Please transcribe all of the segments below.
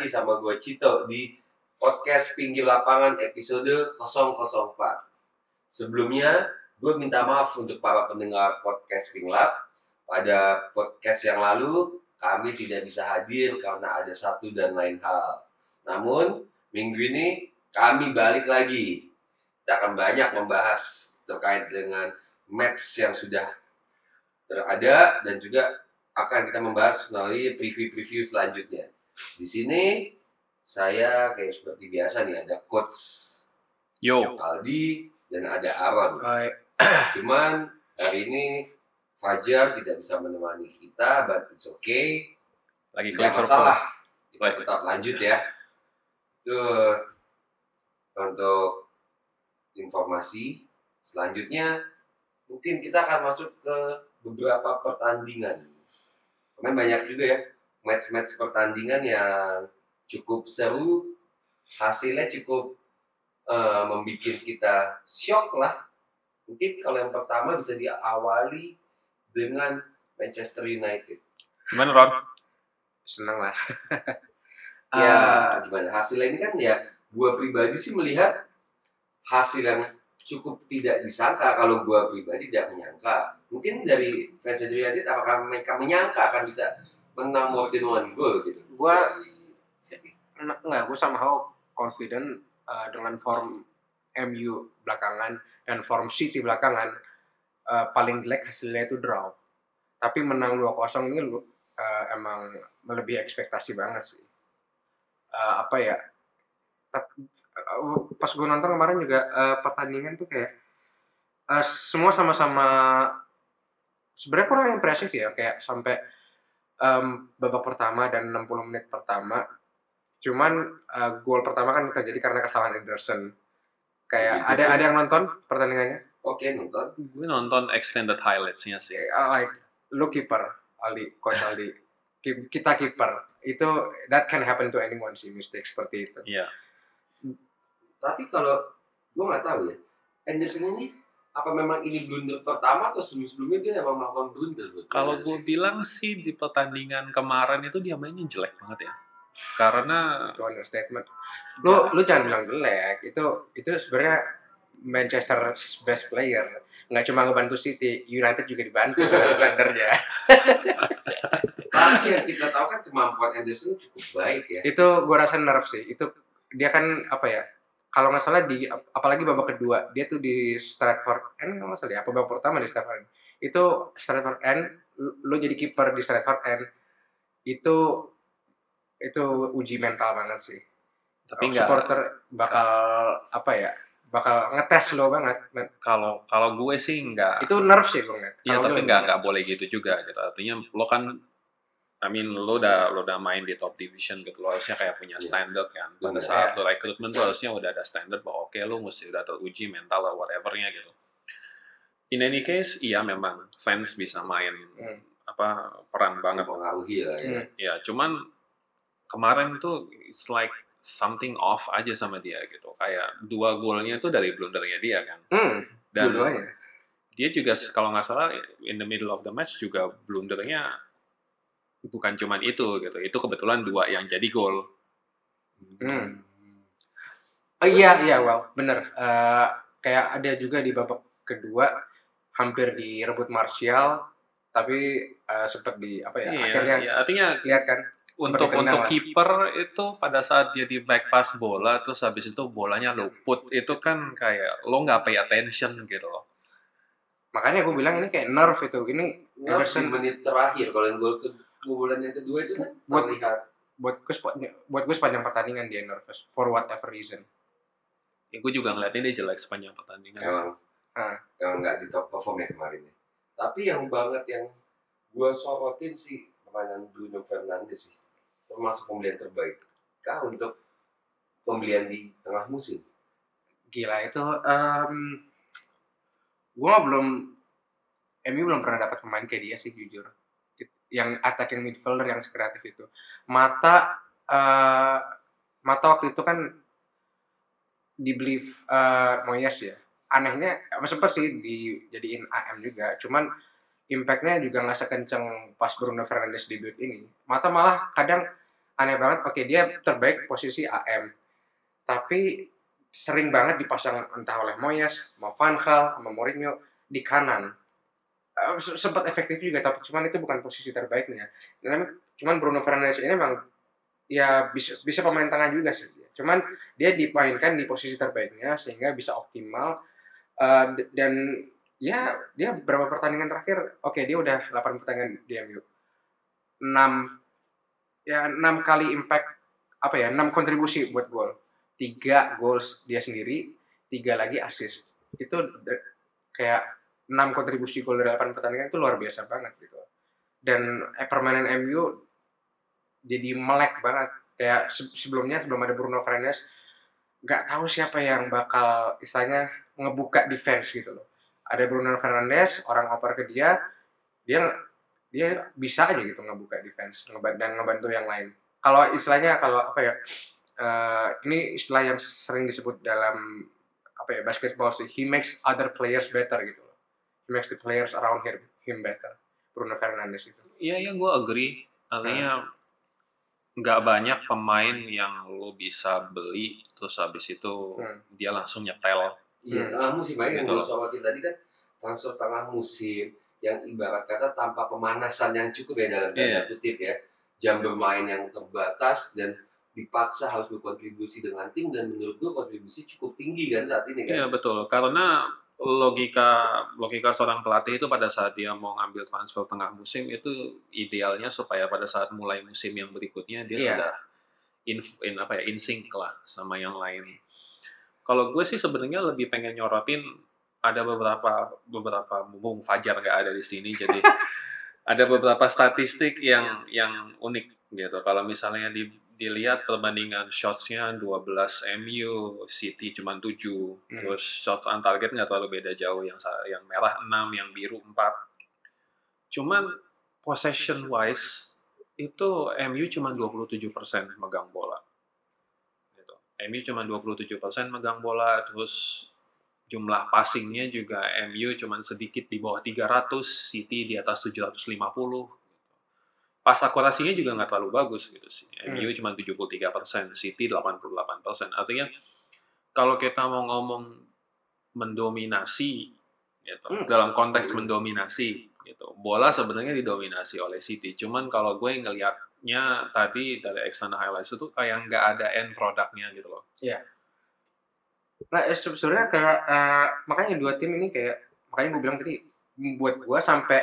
lagi sama gue Cito di podcast Pinggir Lapangan episode 004. Sebelumnya, gue minta maaf untuk para pendengar podcast Pinglap. Pada podcast yang lalu, kami tidak bisa hadir karena ada satu dan lain hal. Namun, minggu ini kami balik lagi. Kita akan banyak membahas terkait dengan match yang sudah terada dan juga akan kita membahas melalui preview-preview selanjutnya. Di sini saya kayak seperti biasa nih ada coach Yo, Aldi dan ada Aaron. Baik. Cuman hari ini Fajar tidak bisa menemani kita, but it's okay. lagi Tidak masalah. Kita tetap lanjut ya. Itu untuk informasi. Selanjutnya mungkin kita akan masuk ke beberapa pertandingan. Kemarin banyak juga ya match-match pertandingan yang cukup seru, hasilnya cukup eh, membuat kita shock lah. Mungkin kalau yang pertama bisa diawali dengan Manchester United. Gimana Ron? Senang lah. ya gimana hasilnya ini kan ya gua pribadi sih melihat hasil yang cukup tidak disangka kalau gua pribadi tidak menyangka mungkin dari fans Manchester United apakah mereka menyangka akan bisa menang more than one goal gitu. Nah, enggak, gue somehow confident uh, dengan form MU belakangan dan form City belakangan uh, paling jelek hasilnya itu draw. Tapi menang 2-0 ini uh, emang melebihi ekspektasi banget sih. Uh, apa ya? tap- uh, pas gue nonton kemarin juga uh, pertandingan tuh kayak uh, semua sama-sama sebenarnya kurang impresif ya kayak sampai um, babak pertama dan 60 menit pertama cuman uh, gol pertama kan terjadi karena kesalahan Ederson kayak Gitu. ada ada yang nonton pertandingannya oke nonton Gue nonton extended highlights-nya sih. Uh, like lu kiper Aldi coach Aldi Ki- kita kiper itu that can happen to anyone sih mistake seperti itu Iya. tapi kalau gua nggak tahu ya Anderson ini apa memang ini blunder pertama atau sebelum-sebelumnya dia emang melakukan blunder Kalau Manchester gue bilang sih di pertandingan kemarin itu dia mainnya jelek banget ya. Karena itu understatement. Lu lu jangan bilang jelek. Itu itu sebenarnya Manchester's best player. Nggak cuma ngebantu City United juga dibantu blendernya tapi yang kita tahu kan kemampuan Anderson cukup baik ya. Itu gua rasa nerf sih. Itu dia kan apa ya kalau nggak salah di apalagi babak kedua dia tuh di Stratford End nggak salah ya apa babak pertama di Stratford End itu Stratford End lu jadi kiper di Stratford End itu itu uji mental banget sih tapi nggak supporter bakal apa ya bakal ngetes lo banget kalau kalau gue sih nggak. itu nerf sih gue ngeliat Iya Kalau tapi nggak nggak boleh gitu juga gitu. Artinya lo kan I mean lo udah lo udah main di top division gitu lo harusnya kayak punya Iya. standar kan. Pada Benar. saat lo rekrutmen tuh harusnya udah ada standar bahwa oke lo mesti udah teruji mental atau whatevernya gitu. In any case, iya memang fans bisa main Hmm. apa peran banget mempengaruhi lah ya Hmm. ya cuman kemarin tuh it's like something off aja sama dia gitu kayak dua golnya tuh dari blundernya dia kan hmm, dan dua-duanya dia juga kalau nggak salah in the middle of the match juga blundernya bukan cuman itu gitu. Itu kebetulan dua yang jadi gol Hmm. Oh iya iya well bener. Eh, kayak ada juga di babak kedua hampir direbut Martial tapi eh, sempat di apa ya iya, akhirnya iya, artinya lihat kan untuk untuk kiper itu pada saat dia di back pass bola terus habis itu bolanya luput itu kan kayak lo nggak pay attention gitu loh. Makanya gue bilang ini kayak nerf itu. Ini Nerf di menit terakhir kalau yang gol ke kebobolan yang kedua itu kan Buat- terlihat. buat gue sepanjang buat gue sepanjang pertandingan dia nervous for whatever reason. Ya, gue juga ngeliatin dia jelek sepanjang pertandingan. Emang. Ah. emang nggak di top perform ya kemarin ya. Tapi yang banget yang gue sorotin sih permainan Bruno Fernandes sih. Termasuk pembelian terbaik. Kah untuk pembelian di tengah musim. gila itu em gue belum MU belum pernah dapat pemain kayak dia sih jujur yang attacking midfielder yang kreatif itu mata eh mata waktu itu kan dibeli eh Moyes ya anehnya eh, sempet sih dijadiin AM juga cuman impactnya juga nggak sekenceng pas Bruno Fernandes debut ini mata malah kadang aneh banget. Oke, dia terbaik posisi AM. Tapi sering banget dipasang entah oleh Moyes, mau Van Gaal, sama Mourinho di kanan. Se- sempat efektif juga, tapi cuman itu bukan posisi terbaiknya. Cuman Bruno Fernandes ini memang ya bisa bisa pemain tengah juga sih. Cuman dia dimainkan di posisi terbaiknya sehingga bisa optimal d- dan ya dia berapa pertandingan terakhir oke dia udah 8 pertandingan di MU 6 ya 6 kali impact apa ya 6 kontribusi buat gol 3 goals dia sendiri 3 lagi assist itu kayak 6 kontribusi gol dari 8 pertandingan itu luar biasa banget gitu dan eh, permainan MU jadi melek banget kayak se- sebelumnya sebelum ada Bruno Fernandes nggak tahu siapa yang bakal istilahnya ngebuka defense gitu loh. Ada Bruno Fernandes, orang oper ke dia, dia dia bisa aja gitu ngebuka defense dan ngebantu yang lain. Kalau istilahnya kalau apa ya? eh, ini istilah yang sering disebut dalam apa ya basketball sih. He makes other players better gitu makes the players around him, him better. Bruno Fernandes itu. Iya, iya gue agree. Artinya nggak banyak pemain yang lo bisa beli terus habis itu Hmm. dia langsung nyetel. Iya, Hmm. tengah musim aja yang Gitu gue loh. sorotin tadi kan transfer tengah musim yang ibarat kata tanpa pemanasan yang cukup ya dalam tanda Iya. kutip ya. Jam bermain yang terbatas dan dipaksa harus berkontribusi dengan tim dan menurut gue kontribusi cukup tinggi kan saat ini kan. Iya betul, karena logika logika seorang pelatih itu pada saat dia mau ngambil transfer tengah musim itu idealnya supaya pada saat mulai musim yang berikutnya dia Iya. sudah in, in apa ya in sync lah sama yang lain. Kalau gue sih sebenarnya lebih pengen nyorotin ada beberapa beberapa mumpung Fajar nggak ada di sini jadi ada beberapa statistik yang yang unik gitu. Kalau misalnya di, dilihat perbandingan shotsnya 12 MU, City cuma 7, Hmm. terus shots on target nggak terlalu beda jauh, yang yang merah 6, yang biru 4. Cuman possession wise itu MU cuma 27% megang bola. Gitu. MU cuma 27% megang bola, terus jumlah passingnya juga MU cuma sedikit di bawah 300, City di atas 750. Pas akurasinya juga nggak terlalu bagus gitu sih. MU cuma 73%, City 88%. Artinya kalau kita mau ngomong mendominasi gitu, Hmm. dalam konteks mendominasi gitu. Bola sebenarnya didominasi oleh City. Cuman kalau gue ngelihatnya tadi dari external highlights itu kayak nggak ada end produknya gitu loh. Nah, eh, se- sebenarnya kayak eh, makanya dua tim ini kayak makanya gue bilang tadi buat gue sampai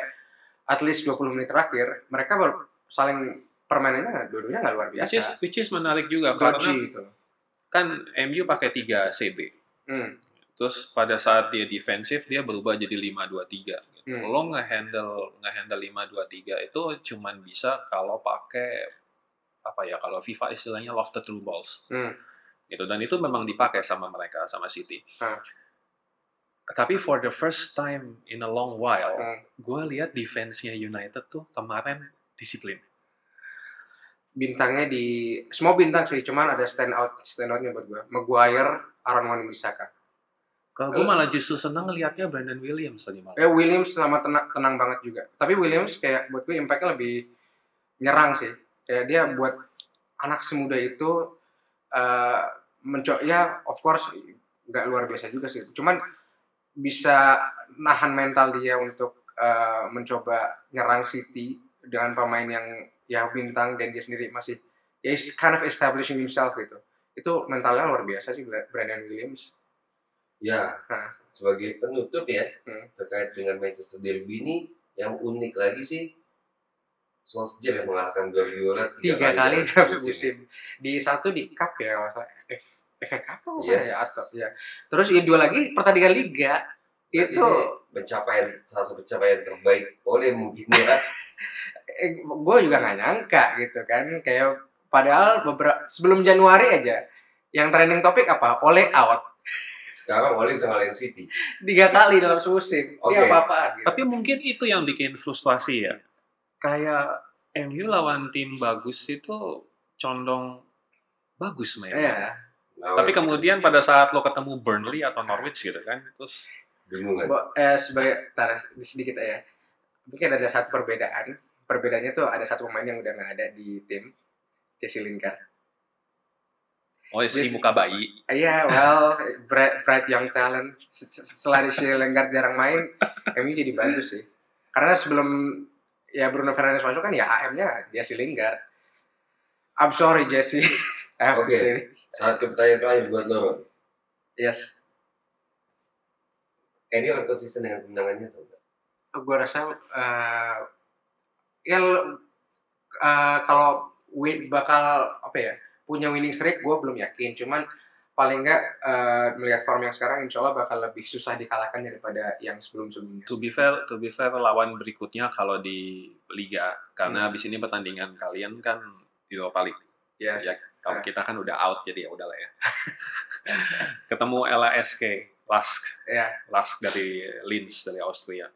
at least 20 menit terakhir mereka baru saling permainannya dua-duanya nggak luar Which is, biasa. which is menarik juga karena Dodgy gitu. kan MU pakai 3 CB. Hmm. Terus pada saat dia defensif dia berubah jadi 5-2-3 gitu. Hmm. Lo nge-handle nge-handle 5-2-3 itu cuman bisa kalau pakai apa ya kalau FIFA istilahnya lofted through balls. Hmm. Gitu dan itu memang dipakai sama mereka sama City. Ah. Tapi for the first time in a long while, Hmm. gue lihat defense-nya United tuh kemarin disiplin. Bintangnya di semua bintang sih, cuman ada stand out stand outnya buat gue. Maguire, Aaron Wan Bisaka. Kalau gue Eh. malah justru senang ngelihatnya Brandon Williams tadi malam. Eh Williams selama tenang, tenang banget juga. Tapi Williams kayak buat gue impact-nya lebih nyerang sih. Kayak dia buat anak semuda itu eh mencoba ya of course nggak luar biasa juga sih. Cuman bisa nahan mental dia untuk eh, mencoba nyerang City dengan pemain yang ya bintang dan dia sendiri masih ya is kind of establishing himself gitu. Itu mentalnya luar biasa sih Brandon Williams. Ya, Nah. sebagai penutup ya Hmm. terkait dengan Manchester Derby ini yang unik lagi sih Solskjaer yang mengalahkan Guardiola tiga kali dalam dalam musim di satu di cup ya F Cup apa Yes. ya atau ya terus yang dua lagi pertandingan liga Berarti itu pencapaian salah satu pencapaian terbaik oleh mungkin ya eh, gue juga nggak nyangka gitu kan kayak padahal beberapa sebelum Januari aja yang trending topik apa oleh out sekarang oleh bisa ngalahin City tiga kali dalam semusim Oke. ini apa apaan gitu. Tapi mungkin itu yang bikin frustrasi ya. Kayak MU lawan tim bagus itu condong bagus mainnya. ya Lawan Tapi kemudian pada saat lo ketemu Burnley atau Norwich gitu kan, terus bingung kan eh, sebagai tar, sedikit aja mungkin ada satu perbedaan perbedaannya tuh ada satu pemain yang udah nggak ada di tim Jesse Lingard. Oh, si muka bayi. Iya, well, bright, bright young talent. Se- se- Setelah Jesse Lingard jarang main, MU jadi bagus sih. Karena sebelum ya Bruno Fernandes masuk kan ya AM-nya Jesse Lingard. I'm sorry Jesse. I have to Oke. say. Saat ke pertanyaan terakhir buat lo, Ron. Yes. MU akan konsisten dengan kemenangannya atau enggak? gue rasa eh ya eh, kalau win, bakal apa ya punya winning streak gue belum yakin cuman paling nggak eh, melihat form yang sekarang insya Allah bakal lebih susah dikalahkan daripada yang sebelum sebelumnya To be fair, to be fair lawan berikutnya kalau di liga karena Hmm. habis ini pertandingan kalian kan Europa League. yes Ya, kalau kita kan udah out jadi ya udahlah ya. Ketemu LASK, Lask, ya Lask dari Linz dari Austria.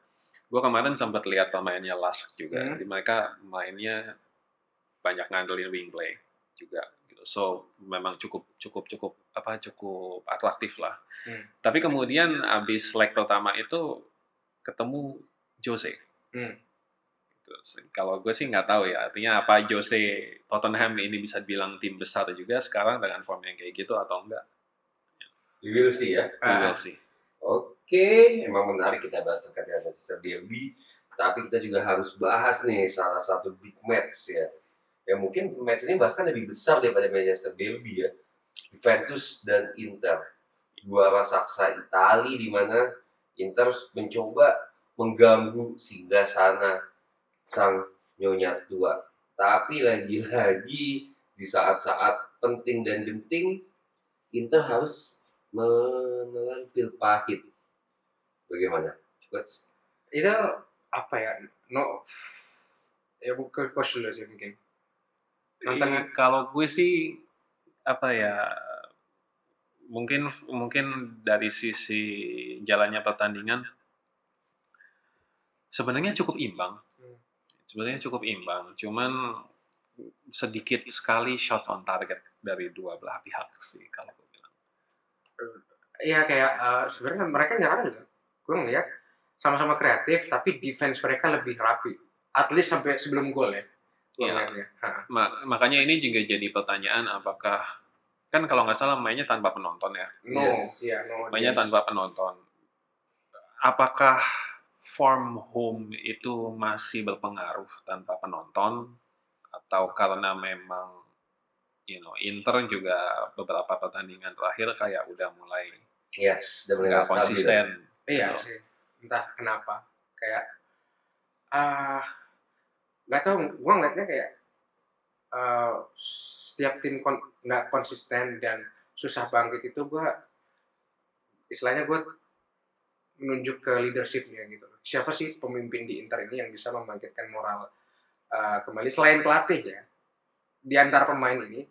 Gue kemarin sempat lihat pemainnya Lask juga. Hmm. Jadi mereka mainnya banyak ngandelin wing play juga gitu. So memang cukup cukup cukup apa cukup atraktif lah. Hmm. Tapi kemudian abis leg pertama itu ketemu Jose. Hmm. Terus, Kalau gue sih nggak tahu ya, artinya apa Jose Tottenham ini bisa bilang tim besar juga sekarang dengan form yang kayak gitu atau enggak? We will see ya. We Ah. will see. Oke, emang menarik kita bahas terkait dengan Manchester Derby. Tapi kita juga harus bahas nih salah satu big match ya. Ya mungkin match ini bahkan lebih besar daripada Manchester Derby ya. Juventus dan Inter. Dua raksasa Itali di mana Inter mencoba mengganggu singgah sana sang nyonya tua. Tapi lagi-lagi di saat-saat penting dan genting Inter harus menelan pil pahit. Bagaimana? Coach? itu apa ya no ya bukan dulu sih mungkin Nonton kalau gue sih apa ya mungkin mungkin dari sisi jalannya pertandingan sebenarnya cukup imbang. Sebenarnya cukup imbang cuman sedikit sekali shots on target dari dua belah pihak sih kalau gue bilang Iya kayak eh, sebenarnya mereka nyerang juga. Gue ngeliat sama-sama kreatif tapi defense mereka lebih rapi. At least sampai sebelum gol ya. Gue Iya. ngeliatnya. Ha. Ma- makanya ini juga jadi pertanyaan apakah kan kalau nggak salah mainnya tanpa penonton ya No, Yes. iya no. mainnya audience. tanpa penonton. Apakah form home itu masih berpengaruh tanpa penonton atau karena memang you know Inter juga beberapa pertandingan terakhir kayak udah mulai Yes, udah mulai konsisten. Iya gitu. sih. Entah kenapa. Kayak ah nggak tahu. Gue ngeliatnya kayak eh, setiap tim kon- nggak konsisten dan susah bangkit itu gue istilahnya gue menunjuk ke leadershipnya gitu. Siapa sih pemimpin di Inter ini yang bisa membangkitkan moral eh, kembali selain pelatih ya? Di antara pemain ini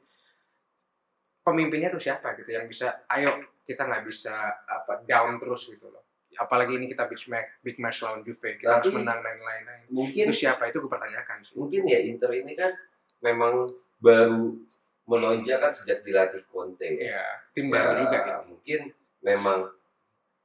pemimpinnya tuh siapa gitu yang bisa ayo kita nggak bisa apa down terus gitu loh apalagi ini kita big match big match lawan Juve kita harus Tapi- menang dan lain-lain Mungkin itu siapa itu gue pertanyakan sih mungkin ya Inter ini kan memang baru melonjak kan sejak dilatih Conte ya. ya tim baru Ya, juga gitu Mungkin memang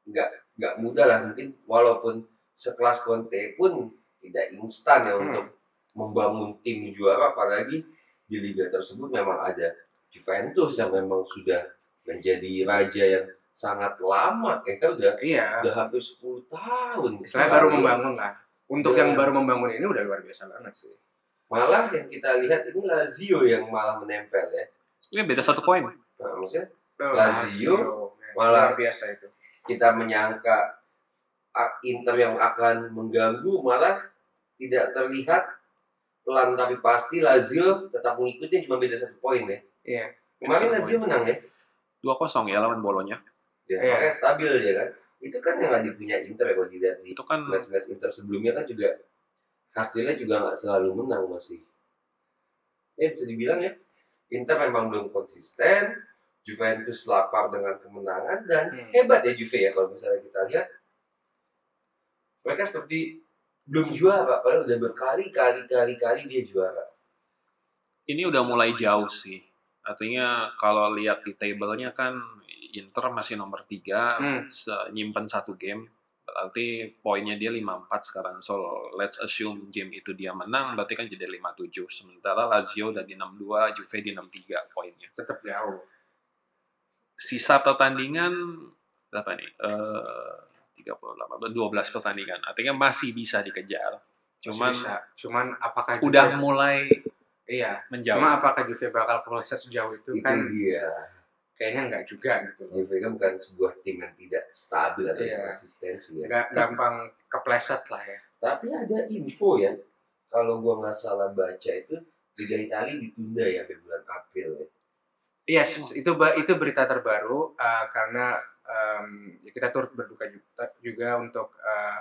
nggak nggak mudah lah mungkin walaupun sekelas Conte pun tidak instan ya Hmm. untuk membangun tim juara apalagi di liga tersebut memang ada Juventus yang memang sudah menjadi raja yang sangat lama ya kan udah iya udah hampir 10 tahun istilahnya baru membangun lah untuk Ya. yang baru membangun ini udah luar biasa banget sih malah yang kita lihat ini Lazio yang malah menempel ya Ini beda satu poin. nah, maksudnya Oh, Lazio, ya. malah- luar biasa itu kita menyangka Inter yang akan mengganggu malah tidak terlihat pelan. Tapi pasti Lazio tetap mengikuti cuma beda satu poin ya. Iya. Kemarin Lazio menang ya? 2-0 ya lawan Bolonya. ya Iya. makanya stabil dia kan. Itu kan yang nggak dipunya Inter ya kalau dilihat di Itu kan match-match Inter sebelumnya kan juga hasilnya juga nggak selalu menang masih. Ya bisa dibilang ya Inter memang belum konsisten Juventus lapar dengan kemenangan dan Hmm. hebat ya Juve ya kalau misalnya kita lihat mereka seperti belum juara padahal udah berkali-kali kali-kali dia juara ini udah mulai jauh sih. Artinya kalau lihat di tabelnya kan Inter masih nomor 3, Hmm. nyimpen satu game Berarti poinnya dia 54 sekarang. So, let's assume game itu dia menang, berarti kan jadi 57. Sementara Lazio udah di 62, Juve di 63 poinnya. tetap jauh. Sisa pertandingan, berapa nih? Eh 38, 12 pertandingan. Artinya masih bisa dikejar. Cuman Masih bisa. cuman apakah udah mulai iya menjauh. cuma apakah Juve bakal proses sejauh itu, Itu kan dia. kayaknya nggak juga gitu Juve kan bukan sebuah tim yang tidak stabil atau Iya. konsistensi ya. nggak gampang kepleset lah ya Tapi ada info ya, kalau gua nggak salah baca itu Liga Italia ditunda ya sampai bulan April ya. Yes itu itu berita terbaru uh, karena um, ya kita turut berduka juga, juga untuk uh,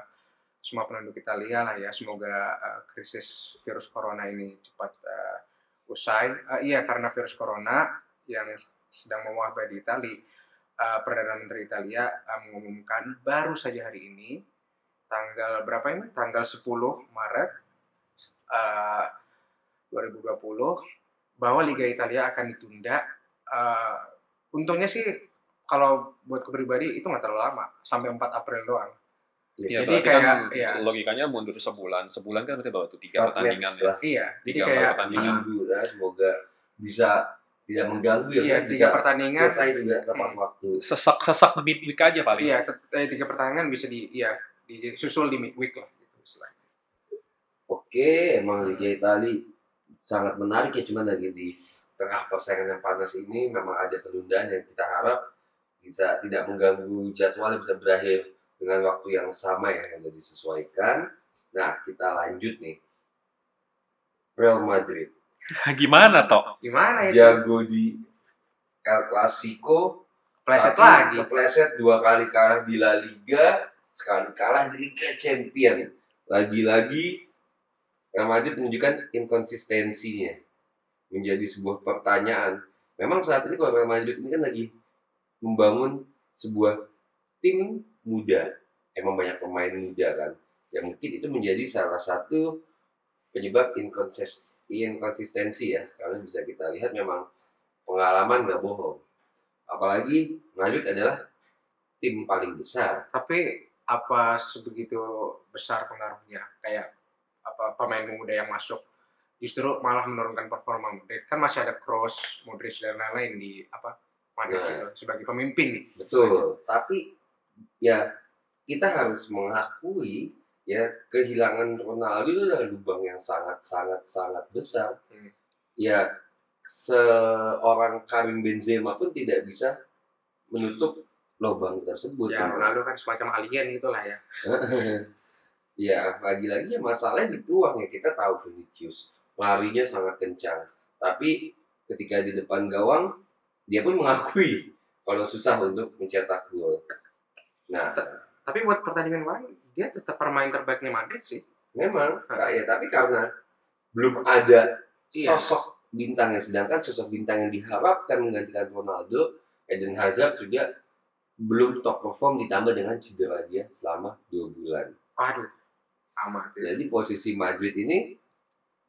semua penduduk Italia lah ya semoga uh, krisis virus corona ini cepat uh, usai Uh, iya karena virus corona yang sedang mewabah di Italia uh, Perdana Menteri Italia uh, mengumumkan baru saja hari ini tanggal berapa ini? Tanggal 10 Maret uh, 2020 bahwa Liga Italia akan ditunda. Uh, untungnya sih kalau buat ke pribadi itu nggak terlalu lama, sampai 4 April doang. Ya, Jadi berarti kan kayak- iya. logikanya mundur sebulan. Sebulan kan berarti baru tuh tiga pertandingan ya. lah, Iya, jadi Tiga kayak pertandingan. minggu ya. Semoga bisa tidak mengganggu ya. Iya, kan? tiga bisa pertandingan. selesai juga tepat Hmm. waktu. Sesak-sesak midweek aja paling. iya eh, tiga pertandingan bisa di iya disusul di midweek lah gitu istilahnya. Oke, emang Liga Italia sangat menarik ya, cuman lagi di tengah persaingan yang panas ini memang ada penundaan yang kita harap bisa tidak mengganggu jadwal yang bisa berakhir dengan waktu yang sama ya yang sudah disesuaikan. Nah, kita lanjut nih. Real Madrid Gimana toh? Gimana itu? jago di El Clasico, Pleset lagi. kepleset dua kali kalah di La Liga, sekali kalah di Liga Champion. Lagi-lagi Real Madrid menunjukkan inkonsistensinya menjadi sebuah pertanyaan. Memang saat ini kalau Madrid ini kan lagi membangun sebuah tim muda. Emang banyak pemain muda kan. Yang mungkin itu menjadi salah satu penyebab inkonsis- inkonsistensi ya. Karena bisa kita lihat memang pengalaman nggak bohong. Apalagi Madrid adalah tim paling besar. Tapi apa sebegitu besar pengaruhnya? Kayak apa pemain muda yang masuk justru malah menurunkan performa Madrid. Kan masih ada Kroos, Modric dan lain-lain di apa Madrid Nah. sebagai pemimpin. Betul. Tapi ya kita harus mengakui ya kehilangan Ronaldo itu adalah lubang yang sangat sangat sangat besar. Hmm. Ya seorang Karim Benzema pun tidak bisa menutup lubang tersebut. Ya Ronaldo kan semacam alien gitulah ya. ya lagi-lagi ya masalahnya di peluang ya kita tahu Vinicius larinya sangat kencang tapi ketika di depan gawang dia pun mengakui kalau susah untuk mencetak gol nah Tapi buat pertandingan kemarin dia tetap pemain terbaiknya Madrid sih. memang ya tapi karena belum ada Iya. sosok bintang yang sedangkan sosok bintang yang diharapkan menggantikan Ronaldo Eden Hazard juga belum top perform ditambah dengan cedera dia selama dua bulan Aduh, amat ya. Jadi posisi Madrid ini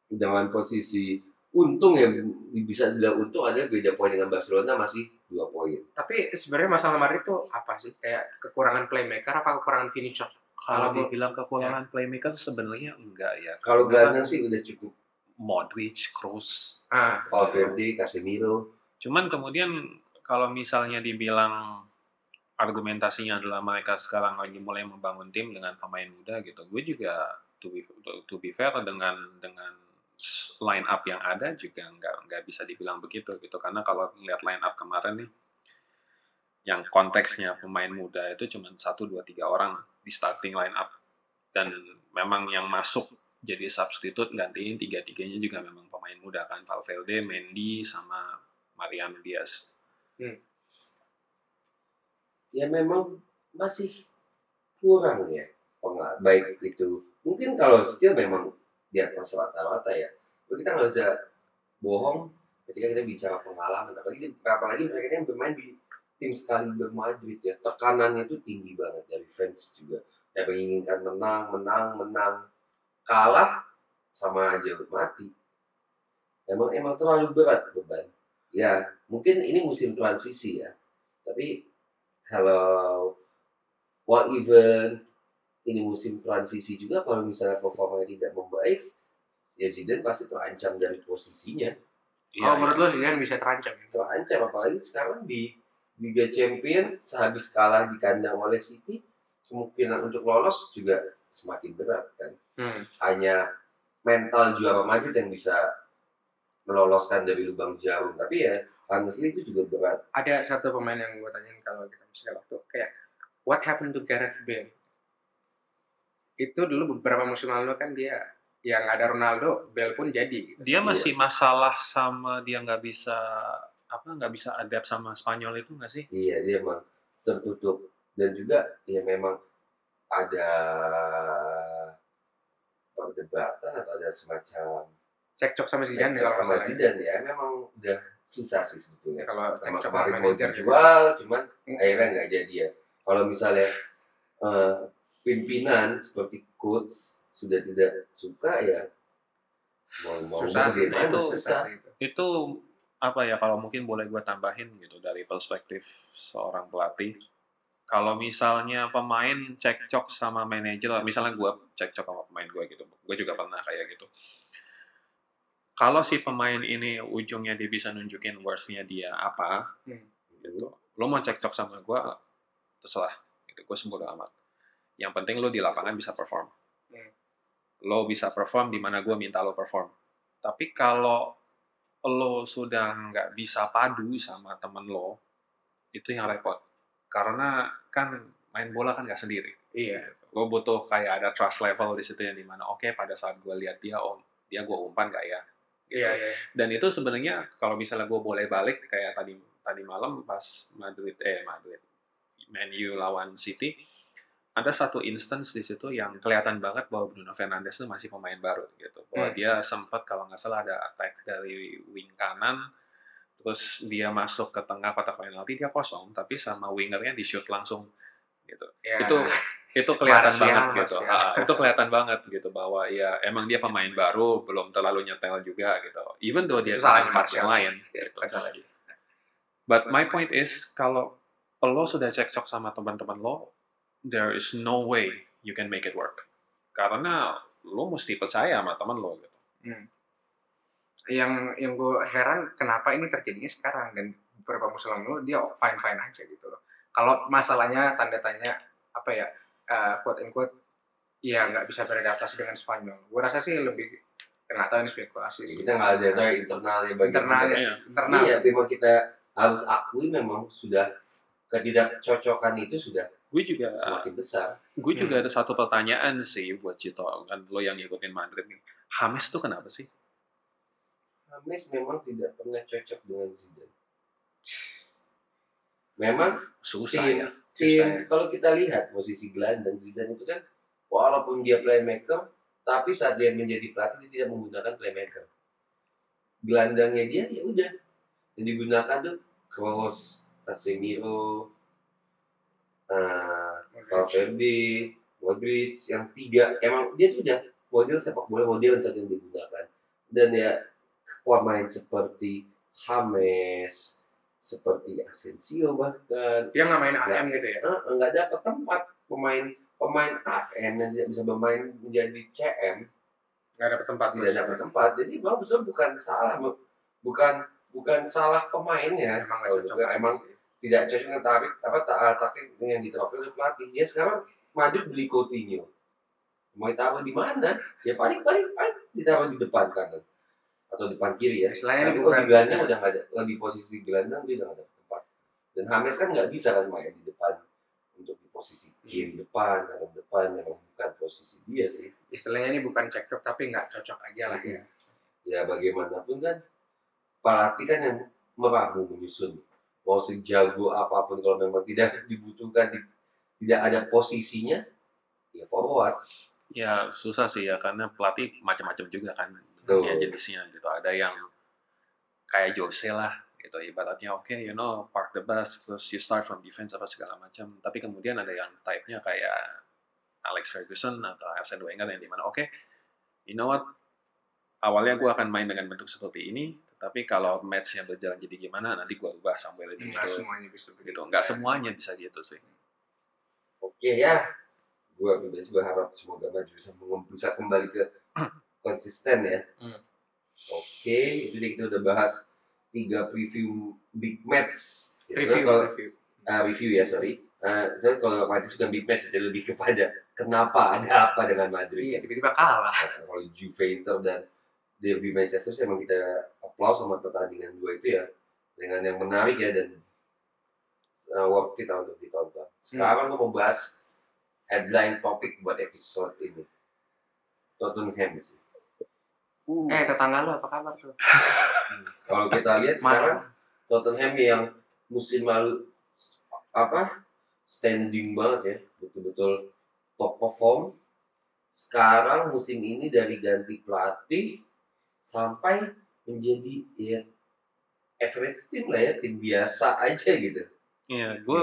dengan posisi untung ya bisa dibilang untung ada beda poin dengan Barcelona masih dua poin. Tapi sebenarnya masalah Madrid tuh apa sih? Kayak kekurangan playmaker apa kekurangan finisher? Kalau dibilang kekurangan playmaker sebenarnya enggak ya. Kalau gelandang sih udah cukup Modric, Kroos. Ah, Valverde, Casemiro. Cuman kemudian kalau misalnya dibilang argumentasinya adalah mereka sekarang lagi mulai membangun tim dengan pemain muda gitu. Gue juga to be, to be fair dengan dengan line up yang ada juga nggak nggak bisa dibilang begitu gitu karena kalau lihat line up kemarin nih yang konteksnya pemain muda itu cuma satu dua tiga orang di starting line up dan memang yang masuk jadi substitute gantiin tiga tiganya juga memang pemain muda kan Valverde, Mendy sama Mariano Diaz. Ya memang masih kurang ya pengal baik itu. Mungkin kalau still memang di atas rata-rata ya. Tapi kita nggak bisa bohong ketika kita bicara pengalaman. Apalagi, apalagi mereka yang bermain di tim sekali Madrid ya. Tekanannya itu tinggi banget dari fans juga. Ya menginginkan menang, menang, menang. Kalah sama aja mati. Emang emang terlalu berat beban. Ya mungkin ini musim transisi ya. Tapi kalau what even ini musim transisi juga kalau misalnya performanya tidak membaik, ya Zidane pasti terancam dari posisinya. Iya, oh, menurut lo Zidane bisa terancam? Terancam apalagi sekarang di Liga Champion sehabis kalah di kandang oleh City, kemungkinan untuk lolos juga semakin berat kan. Hmm. Hanya mental juara Madrid yang bisa meloloskan dari lubang jarum. Tapi ya honestly itu juga berat. Ada satu pemain yang gue tanyain kalau kita ada waktu kayak what happened to Gareth Bale? Itu dulu beberapa musim lalu kan dia yang ada Ronaldo, Bale pun jadi. Gitu. Dia Iya. masih masalah sama dia nggak bisa apa nggak bisa adapt sama Spanyol itu nggak sih? Iya dia emang tertutup dan juga ya memang ada perdebatan atau ada semacam Cekcok sama Zidane ya cekcok kalau sama nggak salah. Zidane ya memang udah susah sih Ya, sebetulnya. kalau Sama cekcok sama manajer. dijual, cuman Hmm. akhirnya nggak jadi ya. Kalau misalnya eh, pimpinan seperti coach sudah tidak suka ya mau mau Susah sih, bagaimana itu susah. sih itu. Itu apa ya kalau mungkin boleh gue tambahin gitu dari perspektif seorang pelatih. Kalau misalnya pemain cekcok sama manajer, misalnya gue cekcok sama pemain gue gitu, gue juga pernah kayak gitu. Kalau si pemain ini ujungnya dia bisa nunjukin worth-nya dia apa, Hmm. gitu. Lo mau cekcok sama gue, terserah. Gitu. Gue sebodo amat. Yang penting lo di lapangan bisa perform. Hmm. Lo bisa perform di mana gue minta lo perform. Tapi kalau lo sudah nggak bisa padu sama temen lo, itu yang repot. Karena kan main bola kan nggak sendiri. Iya. Lo butuh kayak ada trust level di situ yang di mana, oke pada saat gue lihat dia, oh dia gue umpan gak ya? Gitu. Iya, iya. Dan itu sebenarnya kalau misalnya gue boleh balik kayak tadi tadi malam pas Madrid eh Madrid Man U lawan City ada satu instance di situ yang kelihatan banget bahwa Bruno Fernandes itu masih pemain baru gitu. Bahwa Hmm. dia sempat kalau nggak salah ada attack dari wing kanan terus dia masuk ke tengah kotak penalti dia kosong tapi sama wingernya di shoot langsung gitu. Ya. Itu itu kelihatan Martial, banget gitu. Martial. Ah, itu kelihatan banget gitu bahwa ya emang dia pemain baru, belum terlalu nyetel juga gitu. Even though dia Itu salahnya tempat yang Martial. lain. Ya, gitu. salah. But my point is kalau lo sudah cekcok sama teman-teman lo, there is no way you can make it work. Karena lo mesti percaya sama teman lo gitu. yang yang gue heran kenapa ini terjadinya sekarang dan beberapa musim lalu dia fine fine aja gitu loh kalau masalahnya tanda tanya apa ya uh, quote and quote ya nggak bisa beradaptasi dengan Spanyol gue rasa sih lebih nggak tahu ini spekulasi sih Kita nggak ada tahu internalnya bagaimana. internalnya Iya. sih internal Iya, memang kita harus akui memang sudah ketidakcocokan itu sudah Gue juga semakin besar. gue juga Hmm. ada satu pertanyaan sih buat Cito kan lo yang ngikutin Madrid nih. Hames tuh kenapa sih? James memang tidak pernah cocok dengan Zidane. Memang Susah tim, ya. tim Susah ya. kalau kita lihat posisi gelandang Zidane itu kan walaupun dia playmaker, tapi saat dia menjadi pelatih dia tidak menggunakan playmaker. Gelandangnya dia ya udah yang digunakan tuh Kroos, Casemiro, nah, Valverde, Modric yang tiga. Emang dia tuh udah model sepak bola modern saja yang digunakan dan ya pemain seperti James seperti Asensio bahkan. Dia nggak main AM gitu ya? Eh, nggak dapat tempat pemain pemain AM yang tidak bisa bermain menjadi CM nggak dapet tempat tidak dapat tempat. Jadi betul bukan salah bu- bukan bukan salah pemainnya. Emang Kalau cocok juga emang sih. Tidak cocok dengan taktik apa ta- taktik yang diterapkan oleh pelatih. Ya sekarang Madrid beli Coutinho. Mau ditaruh di mana? Ya paling paling paling ditaruh di depan kanan. Atau depan kiri ya. Tapi ini kalau di gelandang udah nggak ada kalau di posisi gelandang dia udah nggak ada tempat. Dan James kan nggak bisa kan main di depan untuk di posisi kiri depan kanan depan memang bukan posisi dia sih. Istilahnya ini bukan cekcok tapi nggak cocok aja lah ya. Ya bagaimanapun kan pelatih kan yang meramu menyusun mau sejago apa pun kalau memang tidak dibutuhkan di- tidak ada posisinya ya forward Ya susah sih ya karena pelatih macam-macam juga kan ya jenisnya gitu. Ada yang kayak Jose lah gitu ibaratnya oke you know park the bus terus you start from defense apa segala macam. Tapi kemudian ada yang type-nya kayak Alex Ferguson atau Arsene Wenger yang di mana oke you know what awalnya gue akan main dengan bentuk seperti ini tapi kalau matchnya berjalan jadi gimana nanti gue ubah sampai nggak gitu semuanya bisa gitu nggak semuanya bisa gitu sih oke ya gue pribadi berharap semoga maju bisa, bisa kembali ke konsisten ya. Hmm. Oke, itu dia kita udah bahas tiga preview big match. Ya, Review, kalau review. ah, review ya sorry. Uh, sebenarnya kalau Madrid suka big match jadi lebih kepada kenapa ada apa dengan Madrid. Iya, tiba-tiba kalah. Nah, kalau Juve Inter dan Derby Manchester sih emang kita applause sama pertandingan dua itu ya dengan yang menarik ya dan uh, worth it lah untuk ditonton. Sekarang gue mau bahas headline topik buat episode ini. Tottenham sih. Uh, Eh, tetangga lu apa kabar tuh? Kalau kita lihat sekarang? Tottenham yang musim lalu apa standing banget ya betul-betul top perform sekarang musim ini dari ganti pelatih sampai menjadi ya average tim lah ya tim biasa aja gitu Iya, gue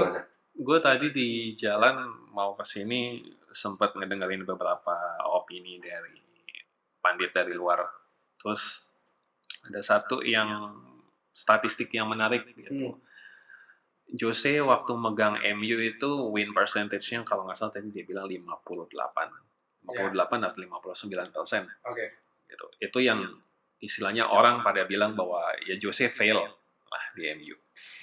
gue tadi di jalan mau ke sini sempat ngedengerin beberapa opini dari pandit dari luar. Terus ada satu yang statistik yang menarik gitu. Hmm. Jose waktu megang MU itu win percentage-nya kalau nggak salah tadi dia bilang 58. 58 atau 59 persen Oke. gitu. Itu yang istilahnya orang pada bilang bahwa ya Jose fail lah di MU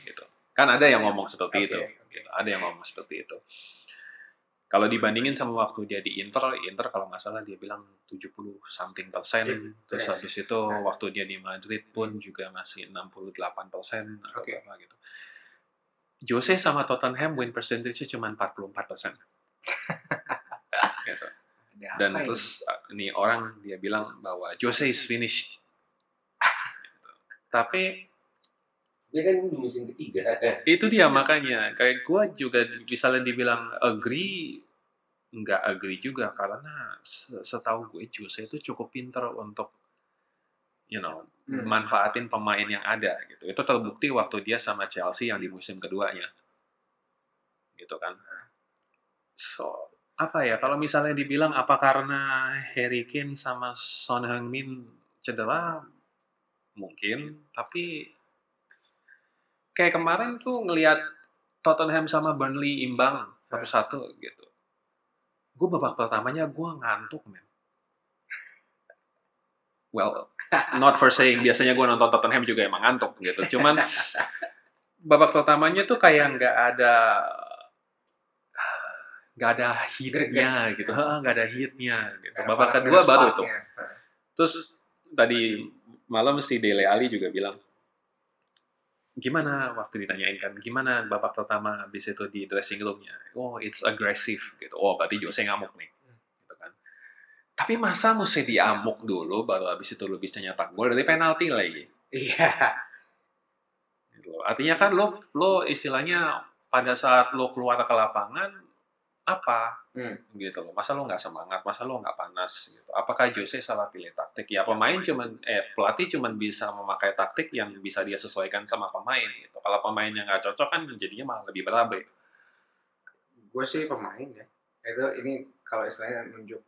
gitu. Kan ada yang ngomong seperti Oke, itu. Gitu. Ada yang ngomong seperti itu. Kalau dibandingin sama waktu dia di Inter, Inter kalau nggak salah dia bilang 70 something persen. Iya, Terus yes. habis itu waktu dia di Madrid pun juga masih 68 persen atau Oke. apa gitu. Jose sama Tottenham win percentage-nya cuma 44 persen. gitu. Dan terus uh, ini orang dia bilang bahwa Jose is finished. Tapi dia kan di musim ketiga. Itu dia makanya. Kayak gua juga misalnya dibilang agree nggak agree juga karena se- setahu gue Jose itu cukup pinter untuk you know Hmm. manfaatin pemain yang ada gitu. Itu terbukti waktu dia sama Chelsea yang di musim keduanya. Gitu kan. So apa ya kalau misalnya dibilang apa karena Harry Kane sama Son Heung-min cedera mungkin tapi kayak kemarin tuh ngelihat Tottenham sama Burnley imbang satu-satu gitu. Gue babak pertamanya gue ngantuk men. Well not for saying biasanya gue nonton Tottenham juga emang ngantuk gitu. Cuman babak pertamanya tuh kayak nggak ada nggak ada hitnya gitu. Ah, nggak ada hitnya gitu. Babak kedua baru tuh. Terus tadi malam si Dele Ali juga bilang gimana waktu ditanyain kan gimana babak pertama habis itu di dressing roomnya? Oh it's aggressive gitu. Oh berarti Jose ngamuk nih gitu kan. Tapi masa mesti diamuk dulu baru habis itu lo bisa nyetak gol? Dari penalti lagi. Iya. gitu. Loh. artinya kan lo lo istilahnya pada saat lo keluar ke lapangan apa Hmm. gitu loh masa lo nggak semangat masa lo nggak panas gitu apakah Jose salah pilih taktik ya pemain cuman eh pelatih cuman bisa memakai taktik yang bisa dia sesuaikan sama pemain gitu kalau pemainnya nggak cocok kan jadinya malah lebih berabe Gue sih pemain ya. Itu ini kalau istilahnya nunjuk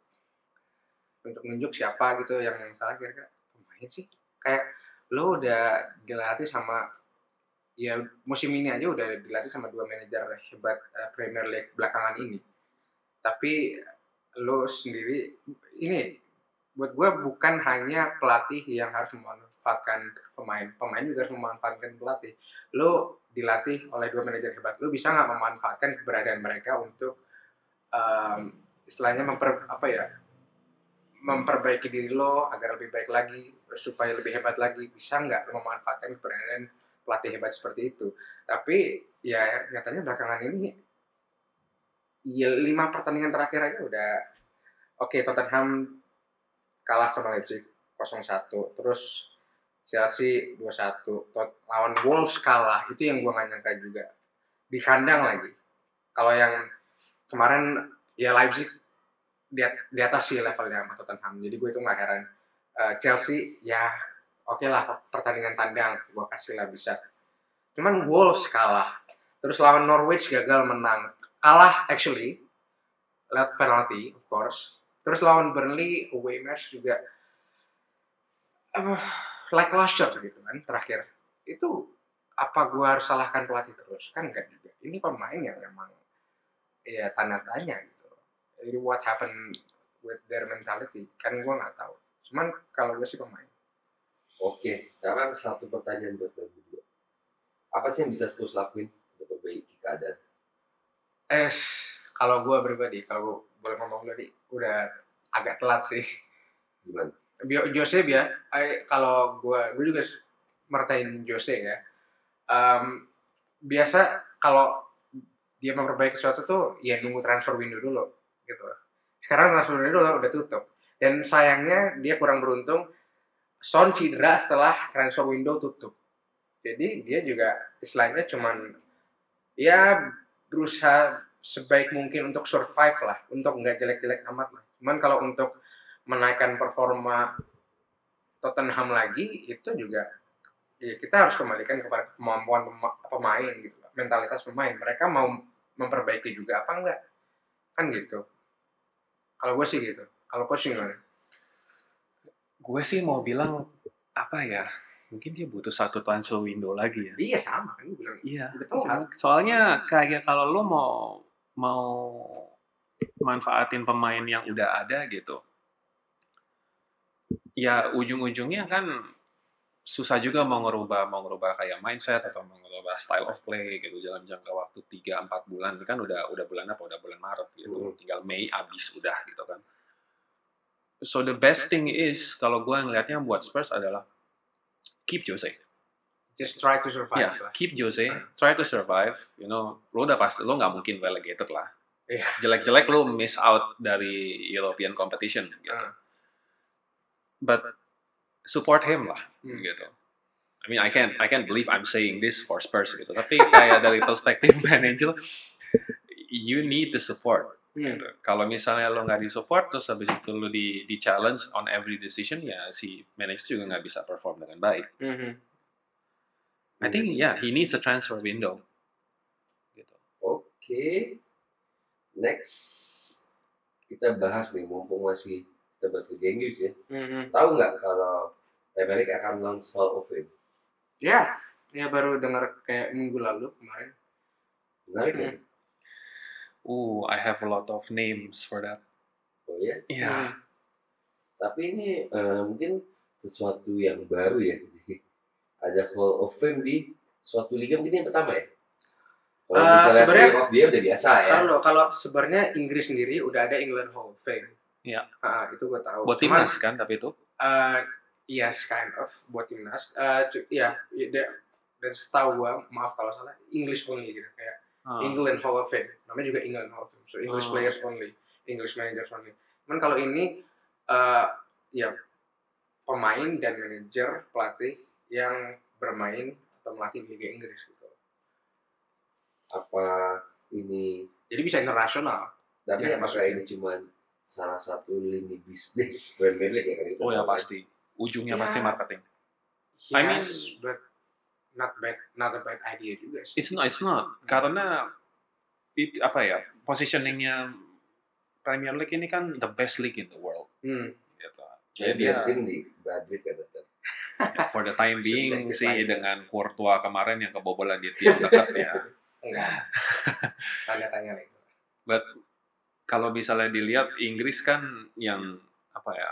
untuk nunjuk siapa gitu yang salah kira-kira pemain sih. Kayak lo udah dilatih sama ya musim ini aja udah dilatih sama dua manajer hebat eh, Premier League belakangan ini. Tapi lo sendiri ini buat gue bukan hanya pelatih yang harus memanfaatkan pemain, pemain juga harus memanfaatkan pelatih. Lo dilatih oleh dua manajer hebat, lo bisa nggak memanfaatkan keberadaan mereka untuk em, istilahnya memper apa ya memperbaiki diri lo agar lebih baik lagi supaya lebih hebat lagi bisa nggak memanfaatkan keberadaan pelatih hebat seperti itu tapi ya nyatanya belakangan ini ya lima pertandingan terakhir aja udah oke Tottenham kalah sama Leipzig 0-1 terus Chelsea 2-1 Tot- lawan Wolves kalah. Itu yang gua nggak nyangka juga. Di kandang lagi. Kalau yang kemarin ya Leipzig di, di atas sih levelnya sama Tottenham. Jadi gue itu nggak heran. Eh, Chelsea ya oke lah pertandingan tandang. Gue kasih lah bisa. Cuman Wolves kalah. Terus lawan Norwich gagal menang kalah actually lewat penalti of course terus lawan Burnley away match juga uh, lackluster gitu kan terakhir itu apa gua harus salahkan pelatih terus kan enggak juga ini pemain yang memang ya tanda tanya gitu Jadi what happened with their mentality kan gue nggak tahu. Cuman kalau gue sih pemain. Oke, sekarang satu pertanyaan buat berdua. Apa sih yang bisa Spurs lakuin untuk memperbaiki keadaan? Eh, kalau gue pribadi, kalau gue boleh ngomong tadi, udah agak telat sih. Gimana? Bio- Jose ya, eh, kalau gue, gue juga mertain Jose ya. Em, biasa kalau dia memperbaiki sesuatu tuh, ya nunggu transfer window dulu, gitu. Sekarang transfer window udah, udah tutup. Dan sayangnya dia kurang beruntung, Son cedera setelah transfer window tutup. Jadi dia juga istilahnya cuman ya berusaha sebaik mungkin untuk survive lah, untuk nggak jelek-jelek amat lah. Cuman kalau untuk menaikkan performa Tottenham lagi itu juga ya kita harus kembalikan kepada kemampuan pema- pemain gitu, mentalitas pemain. Mereka mau memperbaiki juga apa enggak? Kan gitu. Kalau gue sih gitu. Kalau coach gimana? Gue sih mau bilang apa ya? Mungkin dia butuh satu transfer window lagi ya. Iya sama kan gue bilang. Iya. Cuma- Soalnya kayak kalau lo mau mau manfaatin pemain yang udah ada gitu, ya ujung-ujungnya kan susah juga mau ngerubah mau ngerubah kayak mindset atau mau ngerubah style of play gitu dalam jangka waktu 3-4 bulan kan udah udah bulan apa udah bulan Maret gitu Hmm. tinggal Mei abis udah gitu kan so the best thing is kalau gue ngelihatnya buat Spurs adalah keep Jose Just try to survive Ya, lah. keep Jose, try to survive. You know, lo udah pasti lo nggak mungkin relegated lah. Iya. Jelek-jelek lo miss out dari European competition. Gitu. Ah. But support him lah, Hmm. gitu. I mean, I can't, I can't believe I'm saying this for Spurs gitu. Tapi kayak dari perspektif manager, you need the support. Hmm. Gitu. Kalau misalnya lo nggak di support, terus habis itu lo di, di challenge on every decision, ya si manager juga nggak bisa perform dengan baik. Mhm. I think yeah, he needs a transfer window. Gitu. Oke. Next kita bahas nih mumpung masih kita bahas Liga Inggris ya. Mhm. Tahu nggak kalau Premier League akan launch Hall of Fame? Ya, ya baru dengar kayak minggu lalu kemarin. Menarik ya? Hmm. Ooh, I have a lot of names for that. Oh ya. Iya. Hmm. Tapi ini eh, mungkin sesuatu yang baru ya. Ada Hall of Fame di suatu liga mungkin yang pertama ya. Kalau Eh, misalnya playoff dia udah biasa ya. Loh, kalau sebenarnya Inggris sendiri udah ada England Hall of Fame. Iya. Ah, itu gue tahu. Buat Cuman, timnas kan, tapi itu. eh, yes, kind of buat timnas. Eh, Iya, ya, dia- dan setahu gue, maaf kalau salah, English only gitu kayak Ah. England Hall of Fame. Namanya juga England Hall of Fame. So English Oh. players only, English managers only. Cuman kalau ini eh ya pemain dan manajer pelatih yang bermain atau melatih di Liga Inggris gitu. Apa ini Jadi bisa internasional. tapi Ya, apakah maksudnya. ini cuma salah satu lini bisnis Premier League ya kan kita Oh ya pasti. Ujungnya Ya. pasti marketing. Yes, I mean- but not bad, not a bad idea juga sih. It's not, it's not. Karena it, apa ya, positioningnya Premier League ini kan the best league in the world. Hmm. Gitu. Jadi dia ya, sering di Madrid kan tetap. for the time being sih lagi. dengan Courtois kemarin yang kebobolan di tiang dekat ya. Enggak. Tanda tanya lagi. But kalau misalnya dilihat Inggris kan yang apa ya